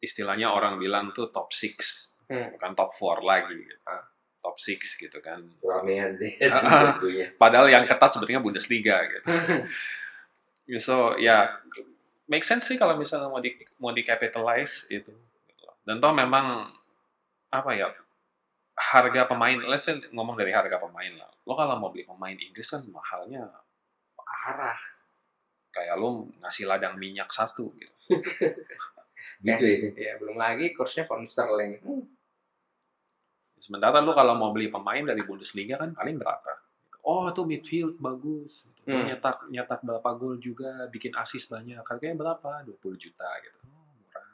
istilahnya orang bilang tuh top 6 Hmm. bukan top 4 lagi gitu. Ah. top 6 gitu kan Ramean deh Ah. padahal yang ketat sebetulnya Bundesliga gitu so ya make sense sih kalau misalnya mau di mau di capitalize itu gitu. dan toh memang apa ya harga pemain let's say ngomong dari harga pemain lah lo kalau mau beli pemain Inggris kan mahalnya Parah. kayak lo ngasih ladang minyak satu gitu Gitu ya. Ya, belum lagi kursnya pound sterling. Hmm. Sementara lo kalau mau beli pemain dari Bundesliga kan paling berapa oh itu midfield bagus gitu. Hmm. nyetak nyetak berapa gol juga bikin assist banyak harganya berapa 20 juta gitu oh, murah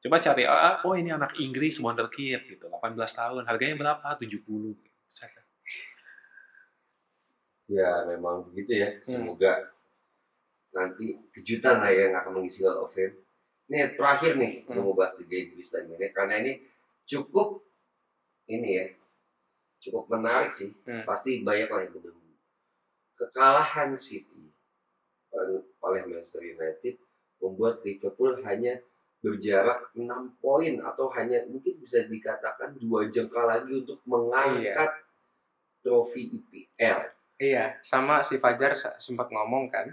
coba cari ah, oh ini anak Inggris wonderkid gitu 18 tahun harganya berapa 70 Set. Ya memang begitu ya. Hmm. Semoga nanti kejutan lah yang akan mengisi Hall of Fame. Ini terakhir nih Hmm. mau bahas Liga Inggris lagi karena ini cukup ini ya cukup menarik sih. Hmm. Pasti banyak lah yang menunggu. Kekalahan City oleh Manchester United membuat Liverpool hanya berjarak 6 poin atau hanya mungkin bisa dikatakan dua jengkal lagi untuk mengangkat trofi IPL. Iya, sama si Fajar sempat ngomong kan,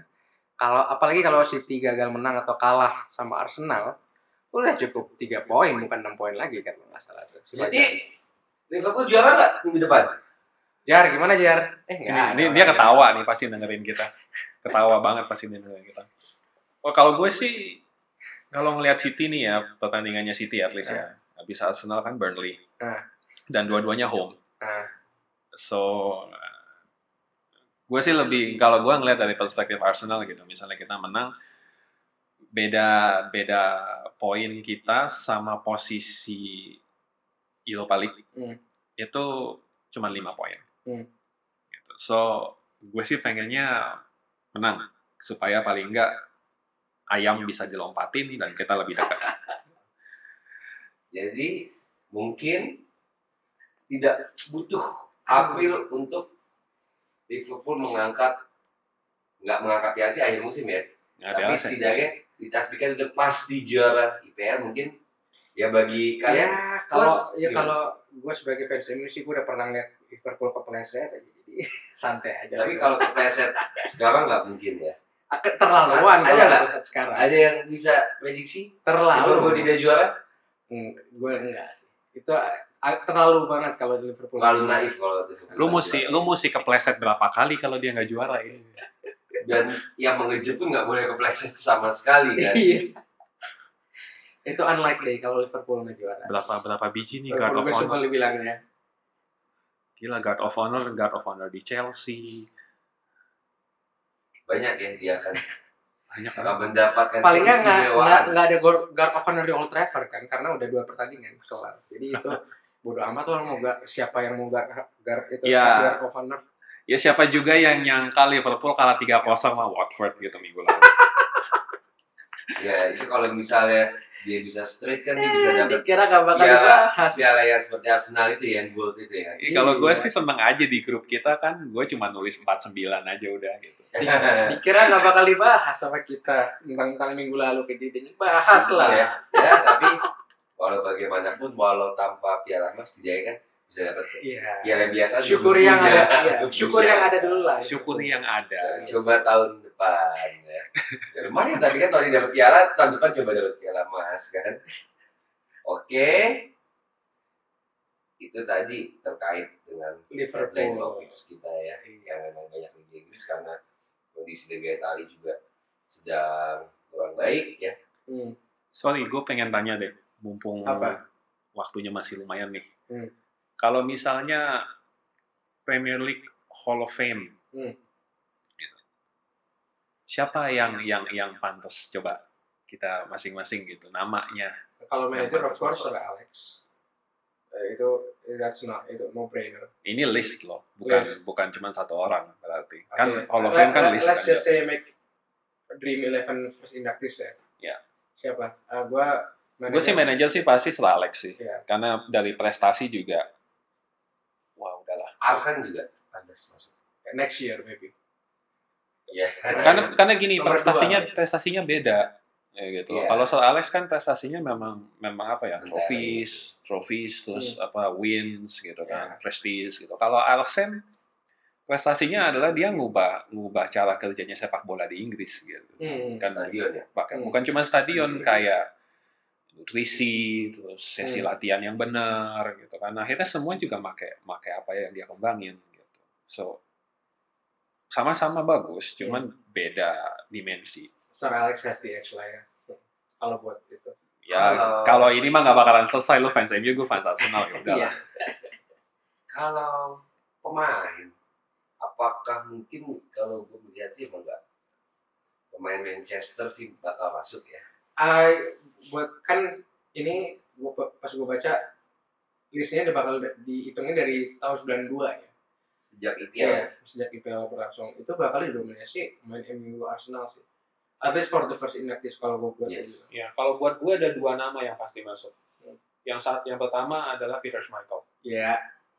kalau apalagi kalau City gagal menang atau kalah sama Arsenal, udah cukup tiga poin bukan enam poin lagi kan nggak salah tuh. Si Fajar. Liverpool juara nggak minggu depan? Jar gimana Jar? Eh Ini, ini dia ketawa nih pasti dengerin kita. Ketawa banget pasti dia dengerin kita. Oh kalau gue sih kalau ngelihat City nih ya pertandingannya City at least ya. Habis Arsenal kan Burnley. Ah. Dan dua-duanya home. Ah. So gue sih lebih kalau gue ngelihat dari perspektif Arsenal gitu. Misalnya kita menang beda beda poin kita sama posisi Europa League Hmm. itu cuma lima poin. Hmm. Gitu. So gue sih pengennya menang supaya paling enggak ayam bisa dilompatin dan kita lebih dekat. Jadi mungkin tidak butuh April untuk Liverpool mengangkat nggak mengangkat piala sih akhir musim ya. Nggak Tapi setidaknya ditasbihkan untuk pasti juara IPL mungkin ya bagi kalian Ya kalau ya kalau gue sebagai fans MU sih gue udah pernah lihat Liverpool kepleset aja jadi santai aja. tapi kalau kepleset sekarang nggak mungkin ya. Ak- terlaluan Ada nggak? sekarang. Ada yang bisa prediksi Terlalu. Liverpool tidak juara? gue enggak sih. Itu a- terlalu banget kalau di Liverpool. Terlalu naif kalau Liverpool. Lu mesti lu mesti kepleset berapa kali kalau dia nggak juara ini. dan yang mengejut pun nggak boleh kepleset sama sekali kan. Itu unlikely kalau Liverpool nggak juara. Berapa berapa biji nih guard of Gue honor? bilangnya. Gila guard of honor, guard of honor di Chelsea. Banyak ya dia akan Banyak kan? mendapatkan Paling nggak nggak ada guard guard of honor di Old Trafford kan karena udah dua pertandingan kelar. Jadi itu bodo amat lah mau gak siapa yang mau guard, guard itu kasih guard of honor. Ya siapa juga yang nyangka Liverpool kalah 3-0 sama Watford gitu minggu lalu. Ya itu kalau misalnya dia bisa straight kan dia bisa dapat Dikira gak bakal piala dibahas. piala yang seperti Arsenal itu ya, yang gold itu ya. Ya, kalau gue Iya. sih seneng aja di grup kita kan, gue cuma nulis 49 aja udah gitu. Dikira gak bakal dibahas sama kita tentang tentang minggu lalu kejadian bahas lah. ya. ya tapi walau bagaimanapun walau tanpa piala emas dia kan bisa dapat Iya. piala biasa Syukuri yang punya. ada, iya. Punya. yang ada dulu lah. Syukuri yang ada. coba tahun depan ya. ya lumayan tapi kan tahun ini dapat piala tahun depan coba dapat piala emas kan oke itu tadi terkait dengan Liverpool. headline topics kita ya Iya. yang memang banyak Liga Inggris karena kondisi Liga Italia juga sedang kurang baik ya Hmm. Sorry, gue pengen tanya deh, mumpung Apa? waktunya masih lumayan nih. Hmm. Kalau misalnya Premier League Hall of Fame, Hmm. gitu. siapa yang yang yang pantas coba kita masing-masing gitu namanya? Kalau manajer Yang of course Sir Alex. Eh, itu that's not itu no brainer. Ini list loh, bukan List. bukan cuma satu orang berarti. Kan Oke. Hall of Let- Fame kan let- list Let's kan. just say make Dream Eleven first inductees ya. Ya. Siapa? Ah, gua Gue sih manajer sih pasti Alex sih, Iya. karena dari prestasi juga, udahlah. Arsen juga pantas masuk next year maybe. ya karena karena gini Nomor prestasinya dua. prestasinya beda ya gitu Iya. kalau Sir Alex kan prestasinya memang memang apa ya trophies trophies terus apa wins gitu kan Iya. prestige gitu kalau Arsene prestasinya adalah dia ngubah ngubah cara kerjanya sepak bola di Inggris gitu Hmm. kan stadion ya pakai Hmm. bukan cuma stadion kayak nutrisi terus sesi Hmm. latihan yang benar gitu kan akhirnya semua juga make make apa yang dia kembangin gitu so sama-sama bagus cuman beda dimensi Sir Alex has the edge lah ya. Kalau buat itu. ya Kalau- kalau ini mah nggak bakalan selesai lu fans MU gue fans Arsenal ya udah Iya. kalau pemain apakah mungkin kalau gue melihat sih emang enggak pemain Manchester sih bakal masuk ya Ah, buat kan ini gua, pas gue baca listnya udah bakal dihitungin dari tahun 92 ya. sejak IPL Iya, sejak IPL berlangsung itu bakal didominasi main MU Arsenal sih. At least for the first inductees kalau gue buat Yes. ya kalau buat gue ada dua nama yang pasti masuk Hmm. yang saat yang pertama adalah Peter Schmeichel Ya,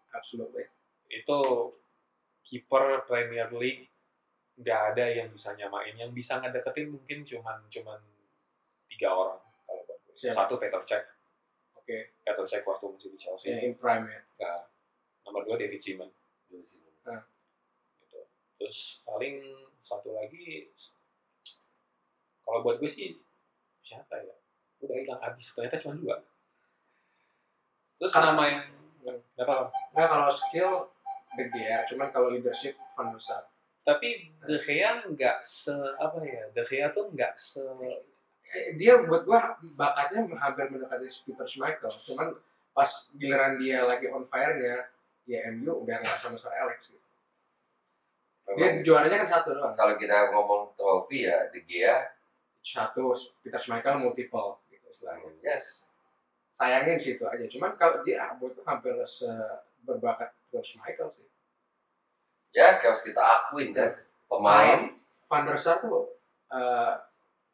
absolutely. itu kiper Premier League nggak ada yang bisa nyamain. Yang bisa ngedeketin mungkin cuman cuman tiga orang kalau buat gue. Siapa? Satu Peter Cech. Oke. Peter Cech waktu masih di Chelsea. Ya, in prime ya. Nah, nomor dua David Seaman. gitu. Terus paling satu lagi kalau buat gue sih siapa ya? Udah hilang habis ternyata cuma dua. Terus Kalau- nama yang nggak apa Nah kalau skill De Gea, cuman kalau leadership Van der Sar. Tapi De Gea nggak se apa ya? De Gea tuh nggak se Dia buat gua bakatnya hampir mendekati Peter Schmeichel, cuman pas giliran dia lagi on fire-nya, ya MU udah nggak sama Sir Alex gitu. Dia juaranya kan satu doang. kalau kita ngomong trofi ya De Gea Satu Peter Schmeichel multiple gitu istilahnya. yes Sayangnya di situ aja. Cuman kalau dia buat gua hampir se berbakat Peter Schmeichel sih. ya harus kita akuin kan pemain Van der Sar tuh eh,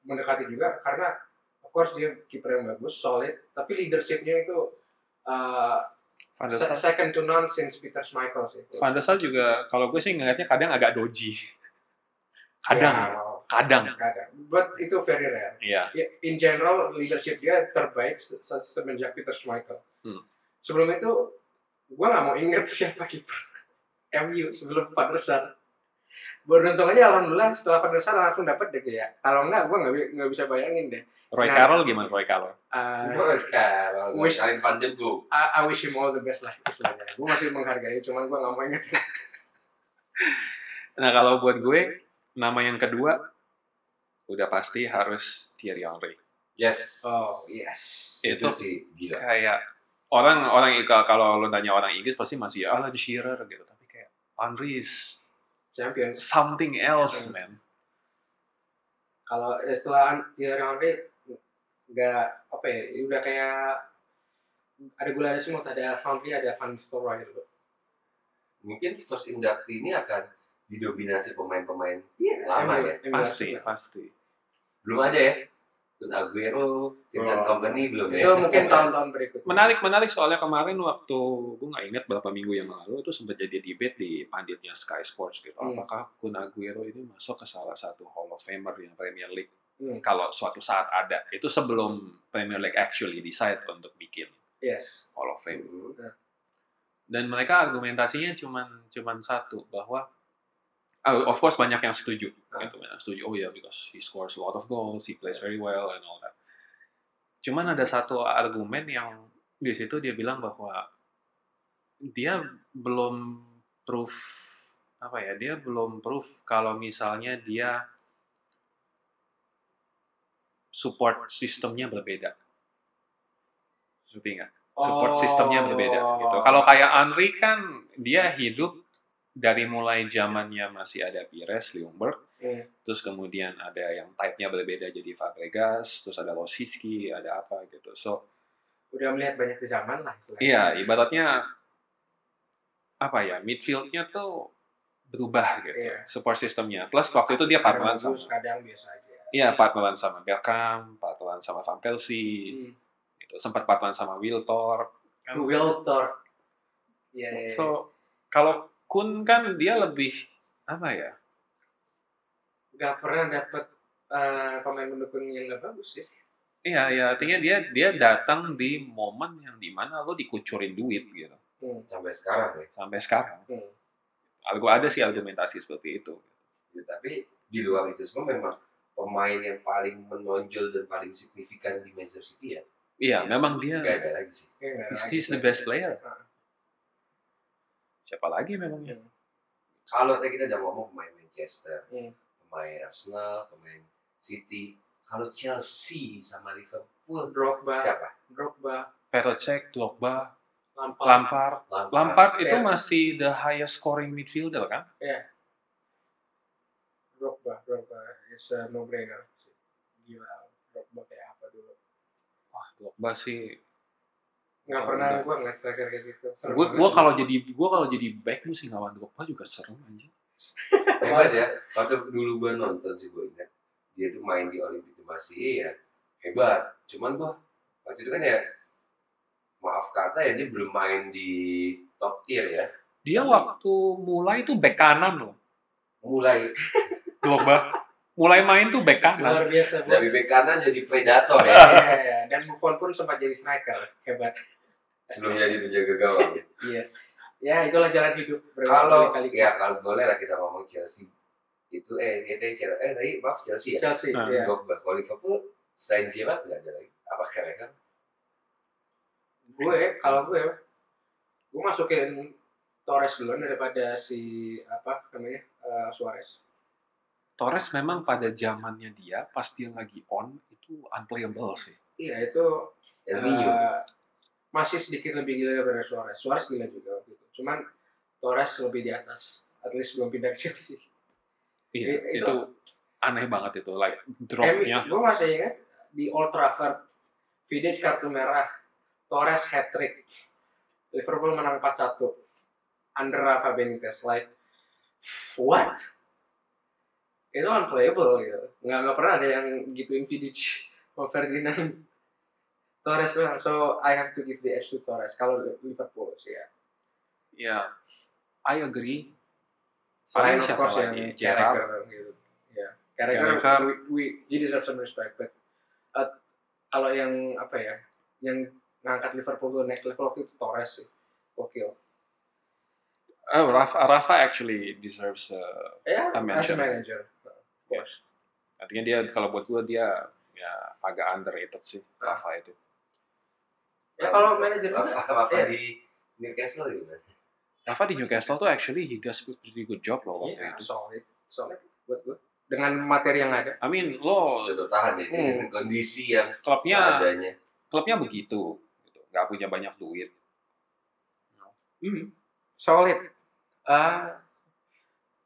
mendekati juga karena of course dia kiper yang bagus, solid, tapi leadershipnya itu eh, Van se- second to none since Peter Schmeichel sih. Van der Sar juga kalau gue sih ngeliatnya kadang agak doji. Kadang, Ya, kadang. kadang. But itu very rare. Iya. Ya, in general leadership dia terbaik se- se- semenjak Peter Schmeichel. Hmm. Sebelum itu gua nggak mau inget siapa kiper MU sebelum Van der Sar. Beruntungannya alhamdulillah setelah Van der Sar langsung dapat deh ya. Kalau nggak gua nggak nggak bisa bayangin deh. Roy Nah. Carroll gimana Roy Carroll? Uh, kalau Wish- sekalian Van Beek I, I wish him all the best lah istilahnya. gue masih menghargai, cuman gue nggak mau inget. Nah kalau buat gue nama yang kedua udah pasti harus Thierry Henry. yes Oh yes. itu Itu- sih gila Kayak orang orang kalau lo tanya orang Inggris pasti masih Alan Shearer gitu. Tapi kayak Henry is Champions. something else Hmm. man. Kalau setelah Thierry Henry nggak apa ya, udah kayak ada gula ada semut, ada Henry, ada Van Nistelrooy gitu. mungkin first inductee ini akan didominasi pemain-pemain Iya. Lama ya? Pasti, pasti. belum ada ya Aguero, Vincent Oh. Company belum ya Itu mungkin tahun-tahun berikutnya. Menarik, menarik soalnya kemarin waktu gue nggak ingat berapa minggu yang lalu itu sempat jadi debate di panditnya Sky Sports gitu. Hmm. Apakah Kun Aguero ini masuk ke salah satu Hall of Famer yang Premier League? Hmm. Kalau suatu saat ada, itu sebelum Premier League actually decide untuk bikin Yes. Hall of Fame. Hmm. Dan mereka argumentasinya cuman cuman satu bahwa ah, of course banyak yang setuju. Ah. gitu banyak yang setuju. Oh ya because he scores a lot of goals he plays very well and all that. Cuman ada satu argumen yang di situ dia bilang bahwa dia belum proof apa ya dia belum proof kalau misalnya dia support sistemnya berbeda. Seperti nggak? Support sistemnya berbeda gitu. Oh. Kalau kayak Henry kan dia hidup dari mulai zamannya masih ada Pires, Ljungberg, Hmm. terus kemudian ada yang type-nya berbeda jadi Fabregas, terus ada Rosicky, ada apa gitu. So, Udah melihat banyak di zaman lah iya ibaratnya apa ya, midfield-nya tuh berubah gitu, Iya. support sistemnya. Plus waktu itu dia partneran sama kadang biasa aja. Iya, partneran sama Bergkamp, partneran sama Van Persie, Hmm. gitu. sempat partneran sama Wiltor. Kan Wiltor. Iya, iya, iya. So, kalau Kun kan dia lebih apa ya? nggak pernah dapat eh, pemain pendukung yang nggak bagus ya. Iya, ya artinya dia dia datang di momen yang di mana lo dikucurin duit gitu Hmm. sampai sekarang ya sampai sekarang. Hmm. Argu ada sih argumentasi seperti itu. Ya, tapi di luar itu semua memang pemain yang paling menonjol dan paling signifikan di Manchester City ya Iya, memang dia nggak ada lagi sih he's the best player. Ah. Siapa lagi memangnya? Hmm. kalau tadi kita udah ngomong pemain Manchester Hmm. pemain Arsenal pemain City kalau Chelsea sama Liverpool Drogba, siapa Drogba, Petr Cech, Drogba, Lampard. Lampard. Lampard, Lampard itu Iya. masih the highest scoring midfielder kan? Drogba, Drogba is a no-brainer. Gila, Drogba kayak apa dulu? Wah, Drogba sih Nggak Oh, pernah gue ngeliat striker kayak gitu. Gue kalau jadi gua kalau jadi back mesti ngelawan Drogba juga serem anjing. hebat ya waktu dulu gue nonton sih gue ingat dia tuh main di Olimpik di masih ya hebat cuman gue waktu itu kan ya maaf kata ya dia belum main di top tier ya Dia waktu mulai tuh back kanan loh. mulai Drogba mulai main tuh back kanan. luar biasa. dari bek kanan jadi predator ya Iya, iya. Dan Buffon pun sempat jadi striker. Hebat. Sebelum jadi penjaga gawang. Iya. Ya, itulah jalan hidup. Kalau ya kalau boleh lah kita ngomong Chelsea itu eh itu Chelsea eh tadi maaf Chelsea ya. Chelsea, Nah. Drogba kalau Liverpool selain Gerrard nggak ada lagi apa Carragher Gue, kalau gue, gue masukin Torres duluan daripada si apa namanya eh, Suarez. Torres memang pada zamannya dia pas dia lagi on itu unplayable sih. Iya itu El eh, Nino masih sedikit lebih gila daripada Suarez. Suarez gila juga waktu itu. Cuman Torres lebih di atas. At least belum pindah ke Chelsea. Iya, itu- itu, aneh banget itu like dropnya. gue masih ingat di Old Trafford, Vidic kartu merah, Torres hat trick, Liverpool menang 4-1, under Rafa Benitez, like what? Itu unplayable gitu. Nggak, nggak pernah ada yang gituin Vidic sama Ferdinand. Torres menang, so I have to give the edge to Torres kalau Liverpool sih ya. Ya, I agree. Selain Paling of course yang? Gerrard. Carragher gitu. Ya, Carragher. we, we, he deserves some respect. But uh, kalau yang apa ya, yang ngangkat Liverpool ke next level waktu itu Torres sih. Gokil. Oh, Rafa, Rafa actually deserves uh, Ya, A as a mention. manager. Of course. artinya dia kalau buat gua dia ya agak underrated sih. Rafa itu. Ya kalau manager juga, Rafa Rafa iya. di Newcastle gitu Rafa di Newcastle tuh actually he does a pretty good job loh waktu Iya, itu. solid. Solid buat gue. Dengan materi yang ada. I mean lo sudah tahan ya dengan Hmm. kondisi yang klubnya seadanya klubnya begitu, gitu. nggak punya banyak duit. Hmm. Solid. Ah,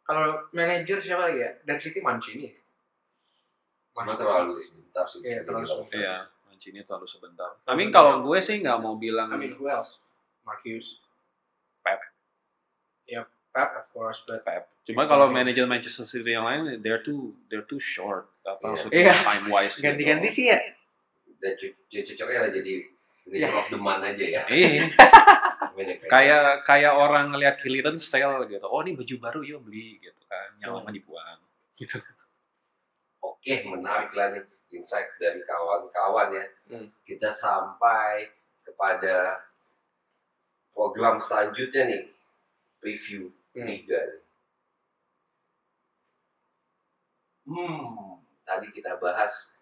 kalau manager siapa lagi ya? Dan City Mancini. cuma Mancini. terlalu sebentar sudah Iya, terlalu sebentar. Iya, Mancini terlalu sebentar. I mean kalau gue sih nggak mau bilang I mean, who else? Mark Hughes. Pep. Ya, Pep of course, but Pep. Cuma kalau manajer Manchester City yang lain, they're too they're too short. Apa Iya. maksudnya Iya. time wise. ganti-ganti sih ya. dan cu- cocoknya lah jadi manager Iya. of the month aja ya Iya. Kayak kayak orang ngelihat Kilian sale gitu. Oh ini baju baru yuk beli gitu kan. Yang Hmm. lama dibuang. Gitu. oke menarik lah nih insight dari kawan-kawan ya Hmm. kita sampai kepada program selanjutnya nih review Hmm. liga nih. Hmm, tadi kita bahas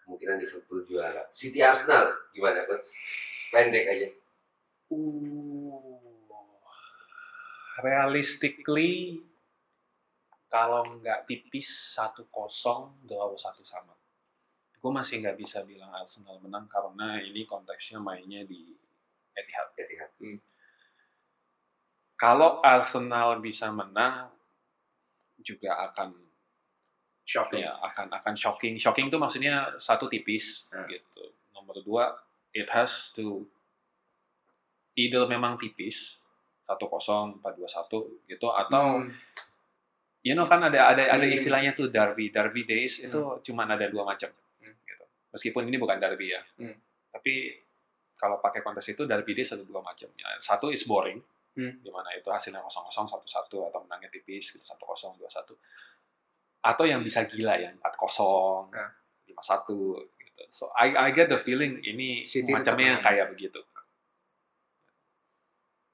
kemungkinan Liverpool juara. City Arsenal gimana coach? Pendek aja. Uh, realistically kalau nggak tipis 1-0 draw satu sama. Gue masih nggak bisa bilang Arsenal menang karena ini konteksnya mainnya di Etihad. Etihad. Kalau Arsenal bisa menang juga akan Shocking. ya akan akan shocking. Shocking itu maksudnya satu tipis Nah. gitu. Nomor dua, it has to either memang tipis 1-0, 4-2-1 gitu atau Hmm. you know kan ada ada ada Hmm. istilahnya tuh derby derby days itu Hmm. cuman ada dua macam Hmm. Meskipun ini bukan derby ya. Hmm. tapi kalau pakai konteks itu derby days ada dua macam. Satu is boring Hmm. di mana itu hasilnya kosong kosong satu satu atau menangnya tipis gitu satu kosong dua satu. Atau yang bisa gila yang empat kosong Ah. lima satu gitu. So I I get the feeling ini City macamnya yang kayak begitu.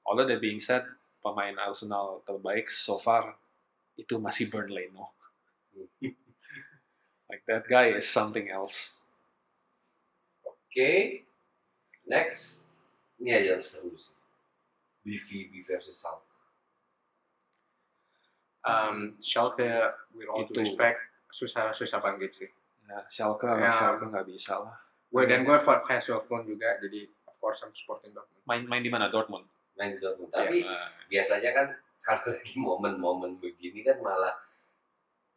Although that being said pemain Arsenal terbaik so far itu masih Burnley no? Like that guy is something else Oke. Next. Ini aja yang seru sih. BVB versus Hulk. Um, Schalke, with all due respect, susah susah bangkit sih. ya Schalke Ya. Schalke nggak bisa lah Gue dan gue fans Dortmund juga, jadi of course I'm supporting Dortmund. main main di mana Dortmund Main di Dortmund. Tapi Nah, biasanya kan kalau lagi momen-momen begini kan malah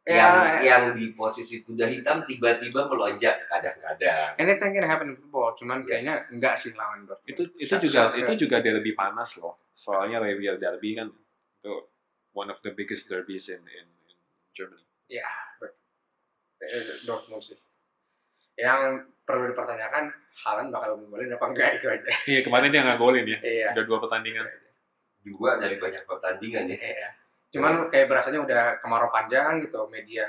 Ya, yang yang di posisi kuda hitam tiba-tiba melonjak kadang-kadang. anything can happen in football, cuman Yes. kayaknya enggak sih lawan Dortmund. itu itu juga Schalke- itu juga derby panas loh soalnya Revier Derby kan itu one of the biggest derbies in in, in Germany eh, Dortmund sih. Yang perlu dipertanyakan, Haaland bakal ngegolin apa enggak itu aja. iya kemarin dia nggak golin ya Iya. udah dua pertandingan Dua dari banyak pertandingan ya. Iya. Cuman kayak berasanya udah kemarau panjang gitu media.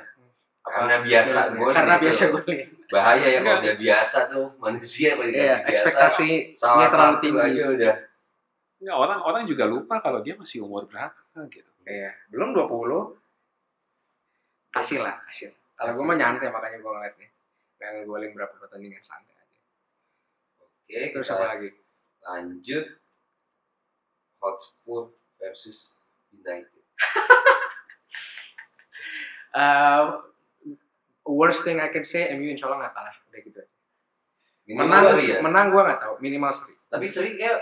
Apa, Karena biasa golin Karena itu biasa loh. golin. Bahaya ya kalau udah biasa tuh manusia kalau Iya, dikasih biasa ekspektasinya salah terlalu satu tinggi. aja udah Nggak, orang orang juga lupa kalau dia masih umur berapa gitu. Iya, belum 20. Kasih lah, kasih. Kalau gue mah nyantai makanya gue ngeliat nih. Yang golin berapa pertandingan santai aja. oke Terus apa lagi? lanjut Hotspur versus United Uh, worst thing I can say, MU insya Allah nggak kalah. Udah gitu aja. Minimal Menang, seri ya menang gue nggak tahu. Minimal seri. tapi seri kayak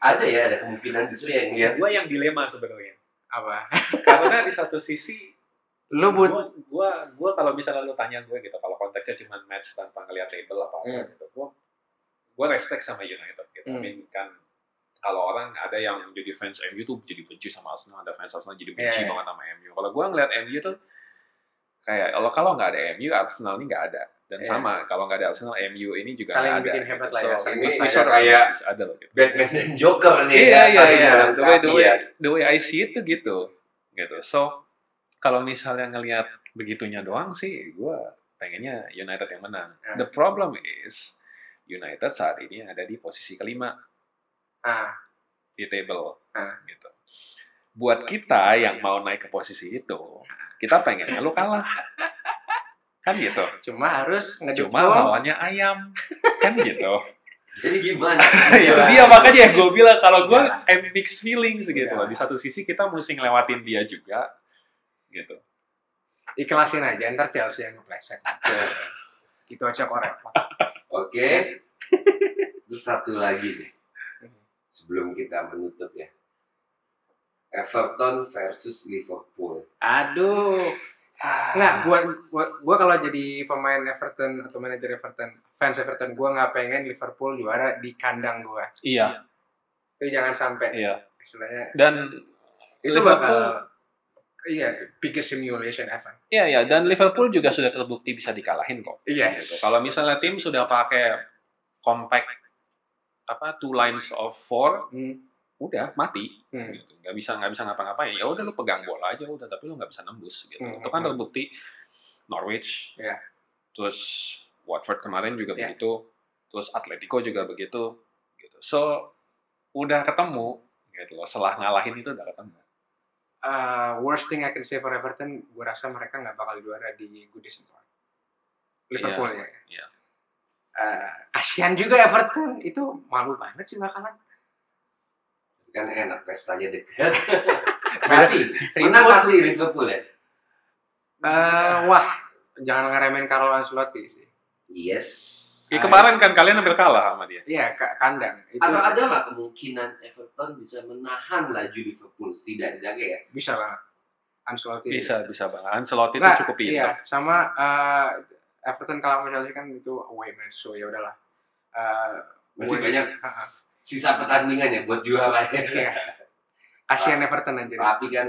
ada ya ada kemungkinan justru yang lihat Gue yang dilema sebenarnya. Apa? Karena di satu sisi Lu but gua, gua, gua kalau misalnya lu tanya gue gitu, kalau konteksnya cuma match tanpa ngeliat table apa apa Hmm. gitu, gua, gua respect sama United gitu. I Hmm. mean, kan kalau orang ada yang jadi fans MU tuh jadi benci sama Arsenal, ada fans Arsenal jadi benci Iya, iya. banget sama MU. Kalau gua ngeliat MU tuh kayak kalau kalau nggak ada MU, Arsenal ini nggak ada. Dan Iya. sama kalau nggak ada Arsenal, MU ini juga Saling nggak ada. bikin hebat gitu. lah ya, So, saling ini bisa Kayak ada loh. Gitu. Batman dan Joker nih Iya ya iya saling iya. The way, the way, ya. the way I see it tuh gitu, gitu. So kalau misalnya ngelihat begitunya doang sih, gue pengennya United yang menang. Ya. The problem is United saat ini ada di posisi kelima ah, di table, Ah. gitu. Buat kita yang mau naik ke posisi itu, kita pengennya lu kalah, kan gitu. cuma harus ngedukung. Cuma lawannya ayam, kan gitu. jadi gimana itu Iya. dia makanya gue bilang kalau gue Iya. I'm mixed feelings gitu Iya. loh. Di satu sisi kita mesti ngelewatin dia juga, gitu. Ikhlasin aja, ntar Chelsea yang kepleset. Gitu aja kok repot. oke terus satu lagi nih sebelum kita menutup ya Everton versus Liverpool Aduh. Nggak, gua, gua, gua kalau jadi pemain Everton atau manajer Everton, fans Everton, gua nggak pengen Liverpool juara di kandang gua. Iya, Itu jangan sampai. iya. Istilahnya Dan itu Liverpool- bakal iya biggest simulation ever. Iya ya, dan Liverpool juga sudah terbukti bisa dikalahin kok. Iya. Gitu. Kalau misalnya tim sudah pakai compact apa two lines of four, Hmm, udah mati. hmm. Gitu. Nggak bisa nggak bisa ngapa-ngapain. Ya udah lu pegang bola aja udah, tapi lu nggak bisa nembus. Gitu. Hmm, Itu kan hmm. terbukti Norwich, Iya. terus Watford kemarin juga Iya. begitu, terus Atletico juga begitu. Gitu. So udah ketemu gitu loh. Setelah ngalahin itu udah ketemu. Uh, worst thing I can say for Everton, gua rasa mereka nggak bakal juara di Goodison Park. Liverpool ya. iya. Uh, kasihan juga Everton itu malu banget sih bakalan. kan enak pestanya dekat tapi menang pasti Liverpool ya Eh, wah, jangan ngeremehin Carlo Ancelotti sih. yes Ya, kemarin kan kalian hampir kalah sama dia. Iya, ka- kandang. Itu atau ada nggak kemungkinan Everton bisa menahan laju Liverpool setidak-tidaknya ya bisa banget. Ancelotti. Bisa, bisa banget. Ancelotti itu Nggak, cukup Iya, pintar. sama eh, Everton kalau sama Chelsea kan itu away match, so ya udahlah. Eh, Masih away- banyak. Sisa pertandingan ya buat juara ya Iya. Kasihan Everton aja. tapi kan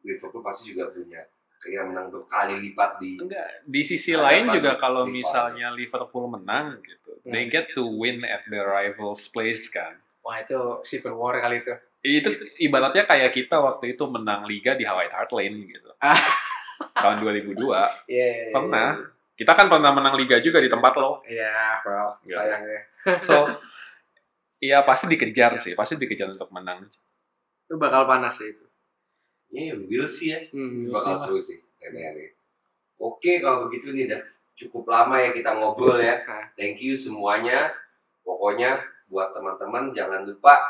Liverpool pasti juga punya kayak menang berkali lipat di Enggak, di sisi lain juga kalau misalnya Liverpool menang gitu, Hmm. they get to win at the rivals place kan. Wah, itu civil war kali itu. Itu ibaratnya kayak kita waktu itu menang liga di White Hart Lane gitu. Ah. Tahun 2002. Iya, iya, Pernah. Kita kan pernah menang liga juga di tempat lo. Iya, well, Gitu. sayangnya. So, iya pasti dikejar sih, pasti dikejar untuk menang. Itu bakal panas sih itu. ya will see ya Hmm, bakal seru sih aneh-aneh. oke kalau begitu nih udah cukup lama ya kita ngobrol ya Nah. thank you semuanya pokoknya buat teman-teman jangan lupa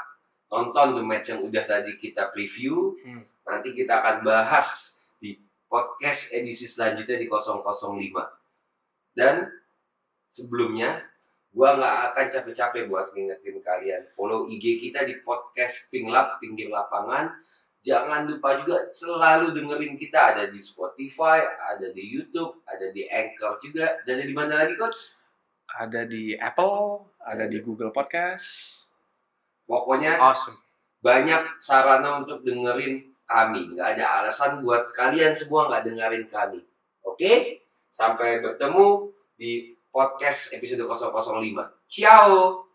nonton the match yang udah tadi kita preview Hmm. nanti kita akan bahas di podcast edisi selanjutnya di 005 dan sebelumnya gua nggak akan capek-capek buat ngingetin kalian follow IG kita di podcast Pinglap pinggir lapangan jangan lupa juga selalu dengerin kita ada di Spotify ada di YouTube ada di Anchor juga dan di mana lagi coach Ada di Apple, ada di Google Podcast. pokoknya Awesome. banyak sarana untuk dengerin kami. Nggak ada alasan buat kalian semua nggak dengerin kami. Oke? Sampai bertemu di podcast episode 005. Ciao!